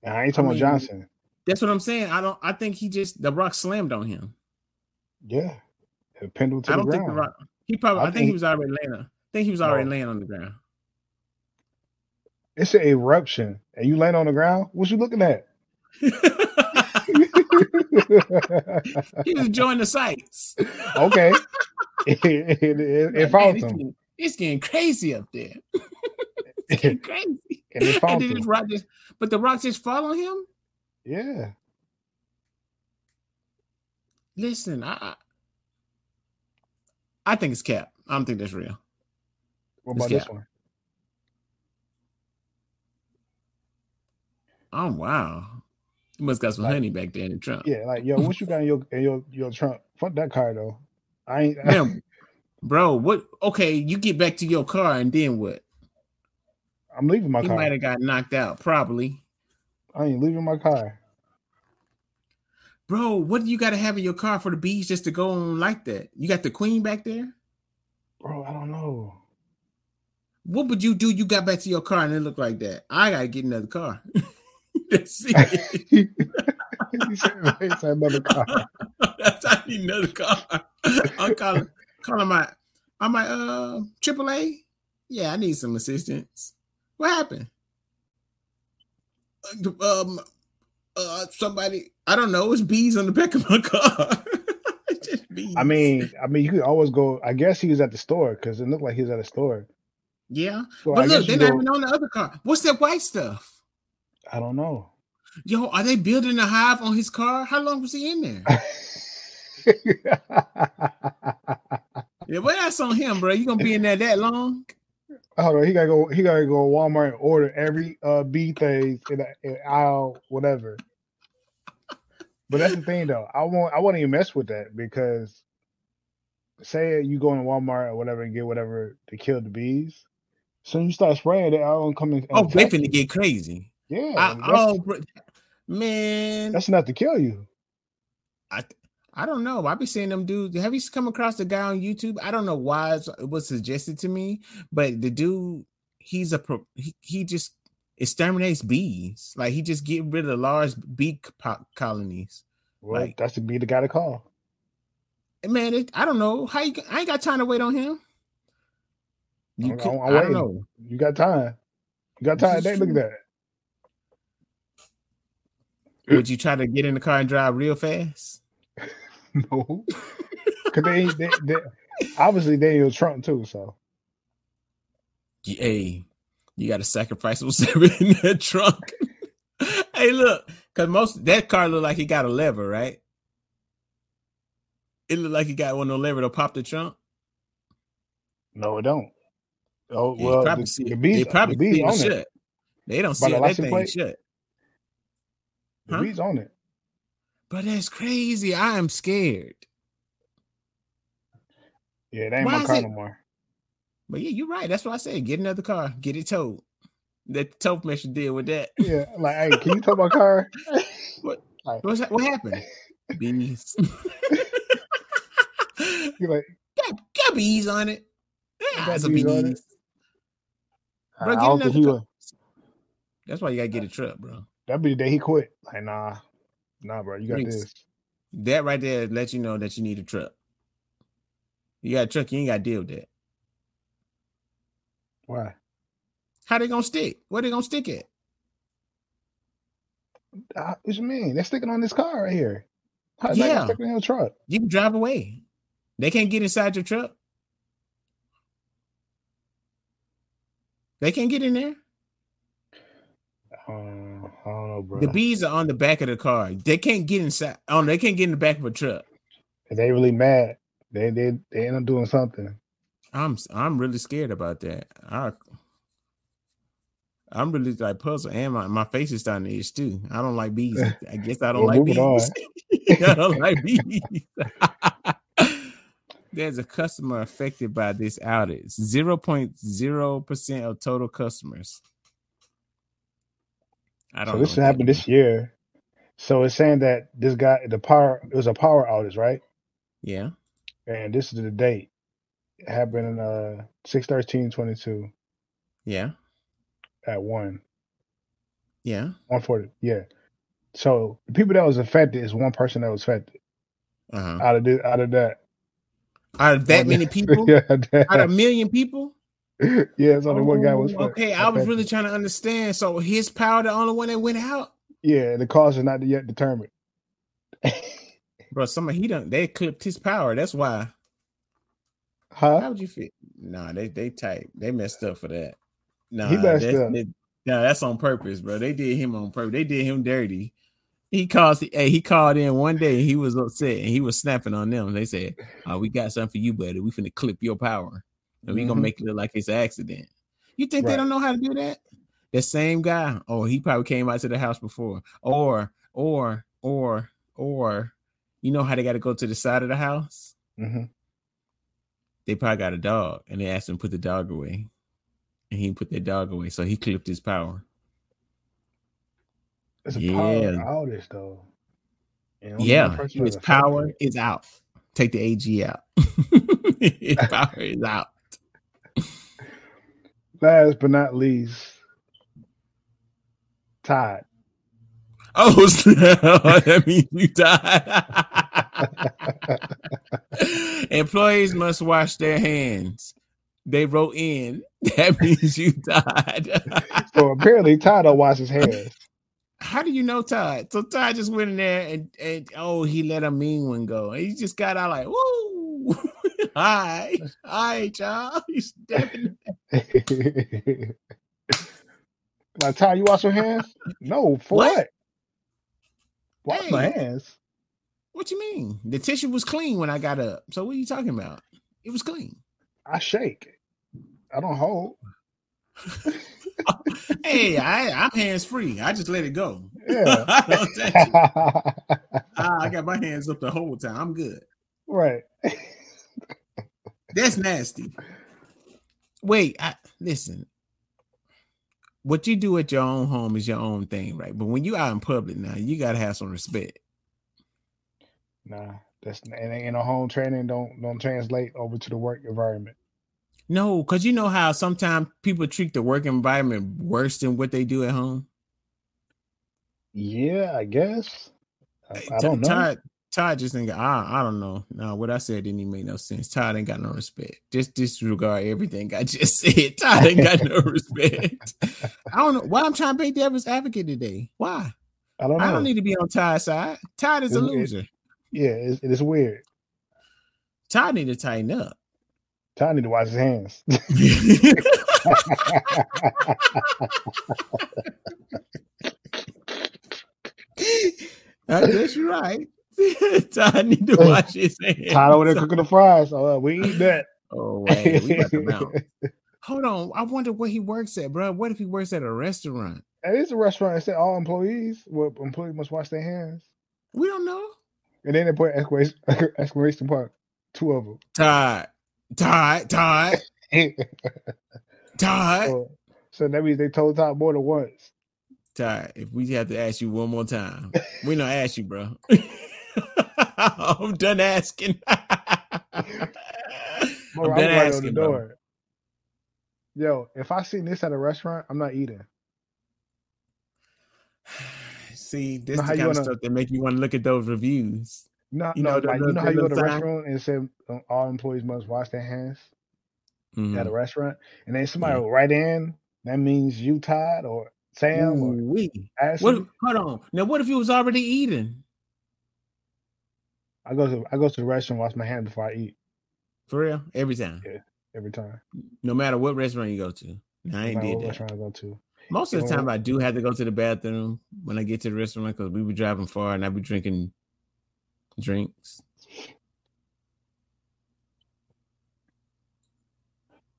And I ain't talking I mean, about Johnson. That's what I'm saying. I don't. I think he just the rock slammed on him. Yeah, it pinned him to I the don't think the ground. rock. He probably. I I, think, think- he was already laying. On, I think he was already No. laying on the ground. It's an eruption, and you land on the ground. What you looking at? he was enjoying the sights. okay, it, it, it, it Man, found it's, him. getting, it's getting crazy up there. Crazy. And it found then rock just, but the rock just fall on him. Yeah, Listen, I, I- I think it's cap. I don't think that's real. what about this one? Oh wow, you must got some Like- honey back there in the trunk. Yeah, like yo, what you got in your in your your trunk? Fuck that car though. I ain't. Man, bro, what? Okay, you get back to your car and then what? I'm leaving my He car. might have got knocked out, probably. I ain't leaving my car. Bro, what do you got to have in your car for the bees just to go on like that? You got the queen back there. Bro, I don't know. What would you do? You got back to your car and it looked like that. I gotta get another car. That's it. he another car. That's I need another car. I'm calling, calling my, I'm like, uh, AAA. Yeah, I need some assistance. What happened? Um, uh, somebody, I don't know. It's bees on the back of my car. Just bees. I mean, I mean, you could always go. I guess he was at the store because it looked like he was at a store. yeah. So I But look, they're not go- even on the other car. What's that white stuff? I don't know. Yo, are they building a hive on his car? How long was he in there? Yeah, well, that's on him, bro. You gonna be in there that long? Hold on, he gotta go. He gotta go to Walmart and order every uh bee thing in, the in aisle whatever. But that's the thing though. I won't I won't even mess with that because say you go in Walmart or whatever and get whatever to kill the bees. So you start spraying it, I don't come in. Oh, they finna get crazy. Yeah. I, that's, oh, man. that's enough to kill you. I I don't know. I be seeing them dudes. Have you come across the guy on YouTube? I don't know why it was suggested to me, but the dude, he's a pro, he, he just exterminates bees. Like he just get rid of large bee co- colonies. Well, Like- that's to be the guy to call. Eh, man, it, I don't know how you. I ain't got time to wait on him. You I'm- could, I'm I don't waiting. know. You got time. You got time today. Look at that. Would you try to get in the car and drive real fast? No. Cause they, they, they obviously use Trump too, so Hey, you got to sacrifice whatever in that trunk. hey, look, because most that car look like he got a lever, right? It look like he got one of the lever to pop the trunk. no, it don't. Oh Yeah, well, probably the, see the it. bees, they probably the bees it on shut. it. They don't see the that thing plate? shut. The Huh? bees on it. But that's crazy. I am scared. Yeah, it ain't Why my car it- no more. But yeah, you're right. That's what I said. Get another car. Get it towed. That the tow commission deal with that. Yeah, like, hey, can you tow my car? What's that? What happened? Bees. You're like, got, got bees on it. Yeah, Got some bees it. bees. Bro, I get don't think another he car. would. That's why you gotta get a truck, bro. That'd be the day he quit. Like, nah, nah, bro, you got Thanks. this. That right there let you know that you need a truck. You got a truck, you ain't gotta deal with that. Why? How they gonna stick? Where they gonna stick at? Uh, what you mean? They're sticking on this car right here. That Yeah. in truck? You can drive away. They can't get inside your truck. They can't get in there. Um, I don't know, bro. The bees are on the back of the car. They can't get inside. Oh, they can't get in the back of a truck. they really mad. They they they end up doing something. I'm I'm really scared about that. I I'm really like puzzled, and my, my face is starting to itch too. I don't like bees. I guess I don't Well, like bees. I don't like bees. There's a customer affected by this outage. Zero point zero percent of total customers. I don't. So know this happened this year. So it's saying that this guy, the power, it was a power outage, right? Yeah. And this is the date. It happened in uh six thirteen twenty two Yeah. at one Yeah. one forty. Yeah. So the people that was affected is one person that was affected Uh-huh. out of this, out of that. Out of that many people, yeah, out of a million people. yeah. So the one guy was Oh, okay. I was really trying to understand. So his power, the only one that went out. Yeah, the cause is not yet determined. Bro, somebody he done they clipped his power. That's why. Huh? How would you feel? Nah, they they tight. They messed up for that. Nah, He messed that's, up. They, nah, that's on purpose, bro. They did him on purpose. They did him dirty. He calls. Hey, he called in one day. He was upset and he was snapping on them. They said, "Oh, we got something for you, buddy. We finna clip your power, and we gonna Mhm. make it look like it's an accident." You think they don't know how to do that? The same guy. Oh, he probably came out to the house before. Or, or, or, or, you know how they got to go to the side of the house? hmm they probably got a dog and they asked him to put the dog away. And he put that dog away. So he clipped his power. It's a Yeah. power outage though. Yeah. His power is out. Take the AG out. his power is out. Last but not least, Todd. Oh, that means you died. Employees must wash their hands. They wrote in. That means you died. So apparently Todd don't wash his hands. How do you know Todd? So Todd just went in there and, and oh, he let a mean one go. And he just got out like, woo, hi, hi, y'all. He's stepping. like Todd, you wash your hands? No, for What? what? Wash my hands. What you mean? The tissue was clean when I got up. So what are you talking about? It was clean. I shake. I don't hold. hey, I, I'm hands free. I just let it go. Yeah. I, ah, I got my hands up the whole time. I'm good. right. That's nasty. Wait, I, listen. What you do at your own home is your own thing, right? But when you out in public now, you gotta have some respect. Nah, that's and in a home training don't don't translate over to the work environment. No, because you know how sometimes people treat the work environment worse than what they do at home. Yeah, I guess. I don't know. Todd just think I, I don't know. No, what I said didn't even make no sense. Todd ain't got no respect. Just disregard everything I just said. Todd ain't got no respect. I don't know why I'm trying to be devil's advocate today. Why? I don't know. I don't need to be on Todd's side. Todd is a It- it- loser. yeah, it's, it is weird. Todd need to tighten up. Ty need to wash his hands. I guess you're right. Todd need to wash his hands. Ty over there cooking the fries. Oh, uh, we eat that. Oh wait, we about to mount. Hold on. I wonder where he works at, bro. What if he works at a restaurant? It is a restaurant. It said all employees, well, employees must wash their hands. We don't know. And then they put exclamation, exclamation mark, two of them. Todd, Todd, Todd, Todd, so, so that means they told Todd more than once. Todd. If we have to ask you one more time, we don't ask you, bro. I'm done asking. Bro, I'm I'm done right asking, bro. Yo, if I seen this at a restaurant, I'm not eating. See, this the kind of wanna- stuff that make you want to look at those reviews. No, You no, know, like the- you know how you go to a restaurant and say uh, all employees must wash their hands Mhm. at a restaurant, and then somebody Yeah. will write in. That means you, Todd, or Sam, or Ooh-wee. Ashley. What? Hold on. Now, what if he was already eating? I go to I go to the restaurant, wash my hands before I eat For real? Every time. Yeah, every time. No matter what restaurant you go to. Now, I ain't did that. restaurant I go to. Most of the time? I do have to go to the bathroom when I get to the restaurant because we be driving far and I be drinking drinks.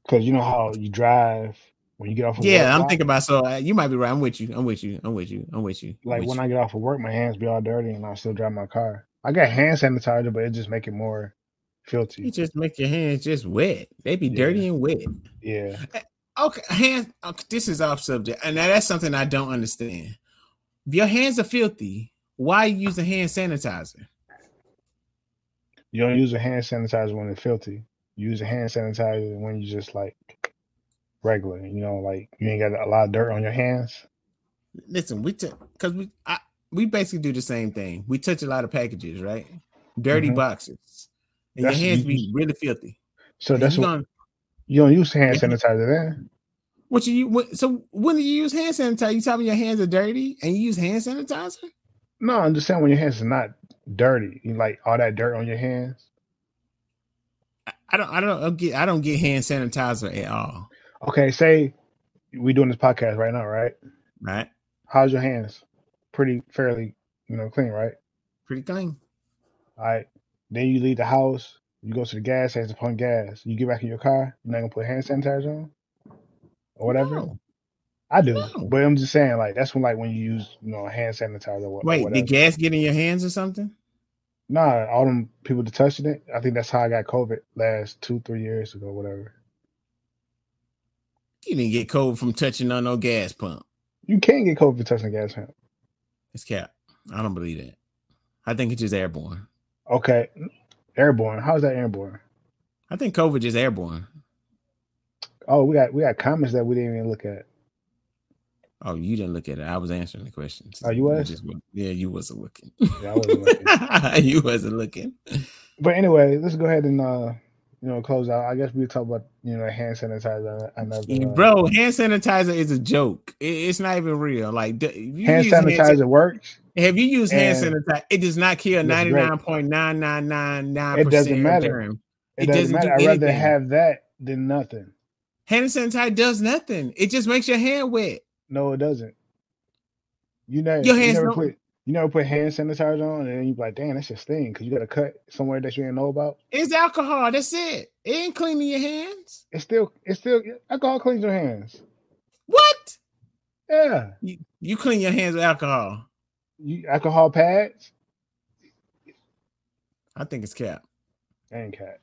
Because you know how you drive when you get off of Yeah, work, I'm thinking about so uh, you might be right. I'm with you. I'm with you. I'm with you. I'm with you. I'm like with when you. I get off of work, my hands be all dirty and I still drive my car. I got hand sanitizer, but it just make it more filthy. you just make your hands just wet. They be Yeah. dirty and wet. Yeah. Eh, okay, hands. Okay, this is off subject, and now that's something I don't understand. If your hands are filthy, why you using hand sanitizer? You don't use a hand sanitizer when it's filthy. You use a hand sanitizer when you just like regular. You know, like you ain't got a lot of dirt on your hands. Listen, we because we I, we basically do the same thing. We touch a lot of packages, right? Dirty Mhm. boxes, and That's- your hands be really filthy. So And that's you what gonna- you don't use hand sanitizer then. what you what, so when do you use hand sanitizer? You tell me your hands are dirty and you use hand sanitizer? No, I'm just saying when your hands are not dirty, you like all that dirt on your hands. I- I don't I don't get I don't get hand sanitizer at all. Okay, say we doing this podcast right now, right? Right? How's your hands? Pretty fairly, you know, clean, right? Pretty clean. All right. Then you leave the house, you go to the gas station to pump gas. You get back in your car, you're not gonna put hand sanitizer on? Or whatever. No. I do. No. But I'm just saying, like, that's when like when you use, you know, hand sanitizer or or Wait, whatever. did gas get in your hands or something? Nah, all them people that touching it. I think that's how I got COVID last two, three years ago, whatever. You didn't get COVID from touching on no gas pump. You can't get COVID for touching a gas pump. It's cap. I don't believe that. I think it's just airborne. Okay. Airborne. How's that airborne? I think COVID is airborne. Oh, we got we got comments that we didn't even look at. Oh, you didn't look at it. I was answering the questions. Oh, you was? just yeah, you wasn't looking. Yeah, I wasn't looking. you wasn't looking. But anyway, let's go ahead and uh you know close out. I guess we talk about you know hand sanitizer. Another uh, Bro, hand sanitizer is a joke. It- it's not even real. Like d- if you hand sanitizer works. Have you used hand sanitizer? It does not kill ninety nine point nine nine nine nine It doesn't matter. Germ. It, It doesn't doesn't matter. do I'd rather have that than nothing. Hand sanitizer does nothing. It just makes your hand wet. No, it doesn't. You know, Your you hands never don't- put you never put hand sanitizer on, and then you be like, "Damn, that's just sting," because you got to cut somewhere that you didn't know about. It's alcohol. That's it. It ain't cleaning your hands. It's still, it's still alcohol cleans your hands. What? Yeah. You, you clean your hands with alcohol. You alcohol pads? I think it's cap. And cat.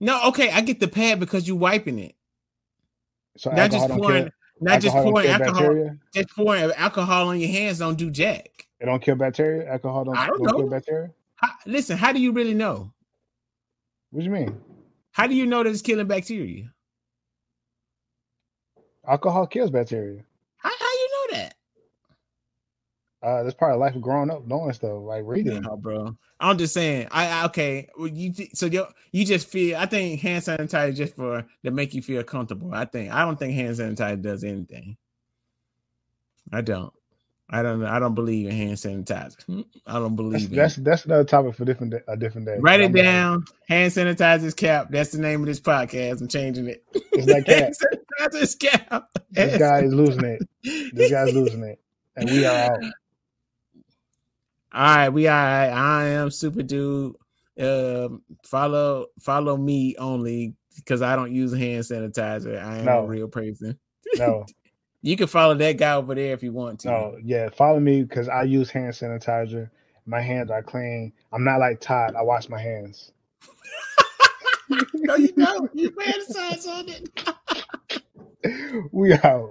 No, okay, I get the pad because you wiping it. So not just pouring, not just alcohol pouring alcohol. Bacteria? Just pouring alcohol on your hands don't do jack. It don't kill bacteria. Alcohol don't, I don't don't kill bacteria. How, listen, how do you really know? What do you mean? How do you know that it's killing bacteria? Alcohol kills bacteria. How, how you know that? Uh, that's part of life of growing up, knowing stuff like reading. No, bro. I'm just saying. I, I okay. Well, you so you you just feel. I think hand sanitizer just for to make you feel comfortable. I think I don't think hand sanitizer does anything. I don't. I don't. I don't believe in hand sanitizer. Hmm? I don't believe that's it. that's another topic for different day, a different day. Write it I'm not- down. Hand sanitizer's cap. That's the name of this podcast. I'm changing it. It's cap. hand sanitizer's cap. This guy is losing it. This guy's losing it, and we are out. All right, we all right. I am super dude. Um, follow follow me only because I don't use hand sanitizer. I am No. a real person. No, You can follow that guy over there if you want to. no, yeah. Follow me because I use hand sanitizer. My hands are clean. I'm not like Todd. I wash my hands. no, you don't. You the on it. We out.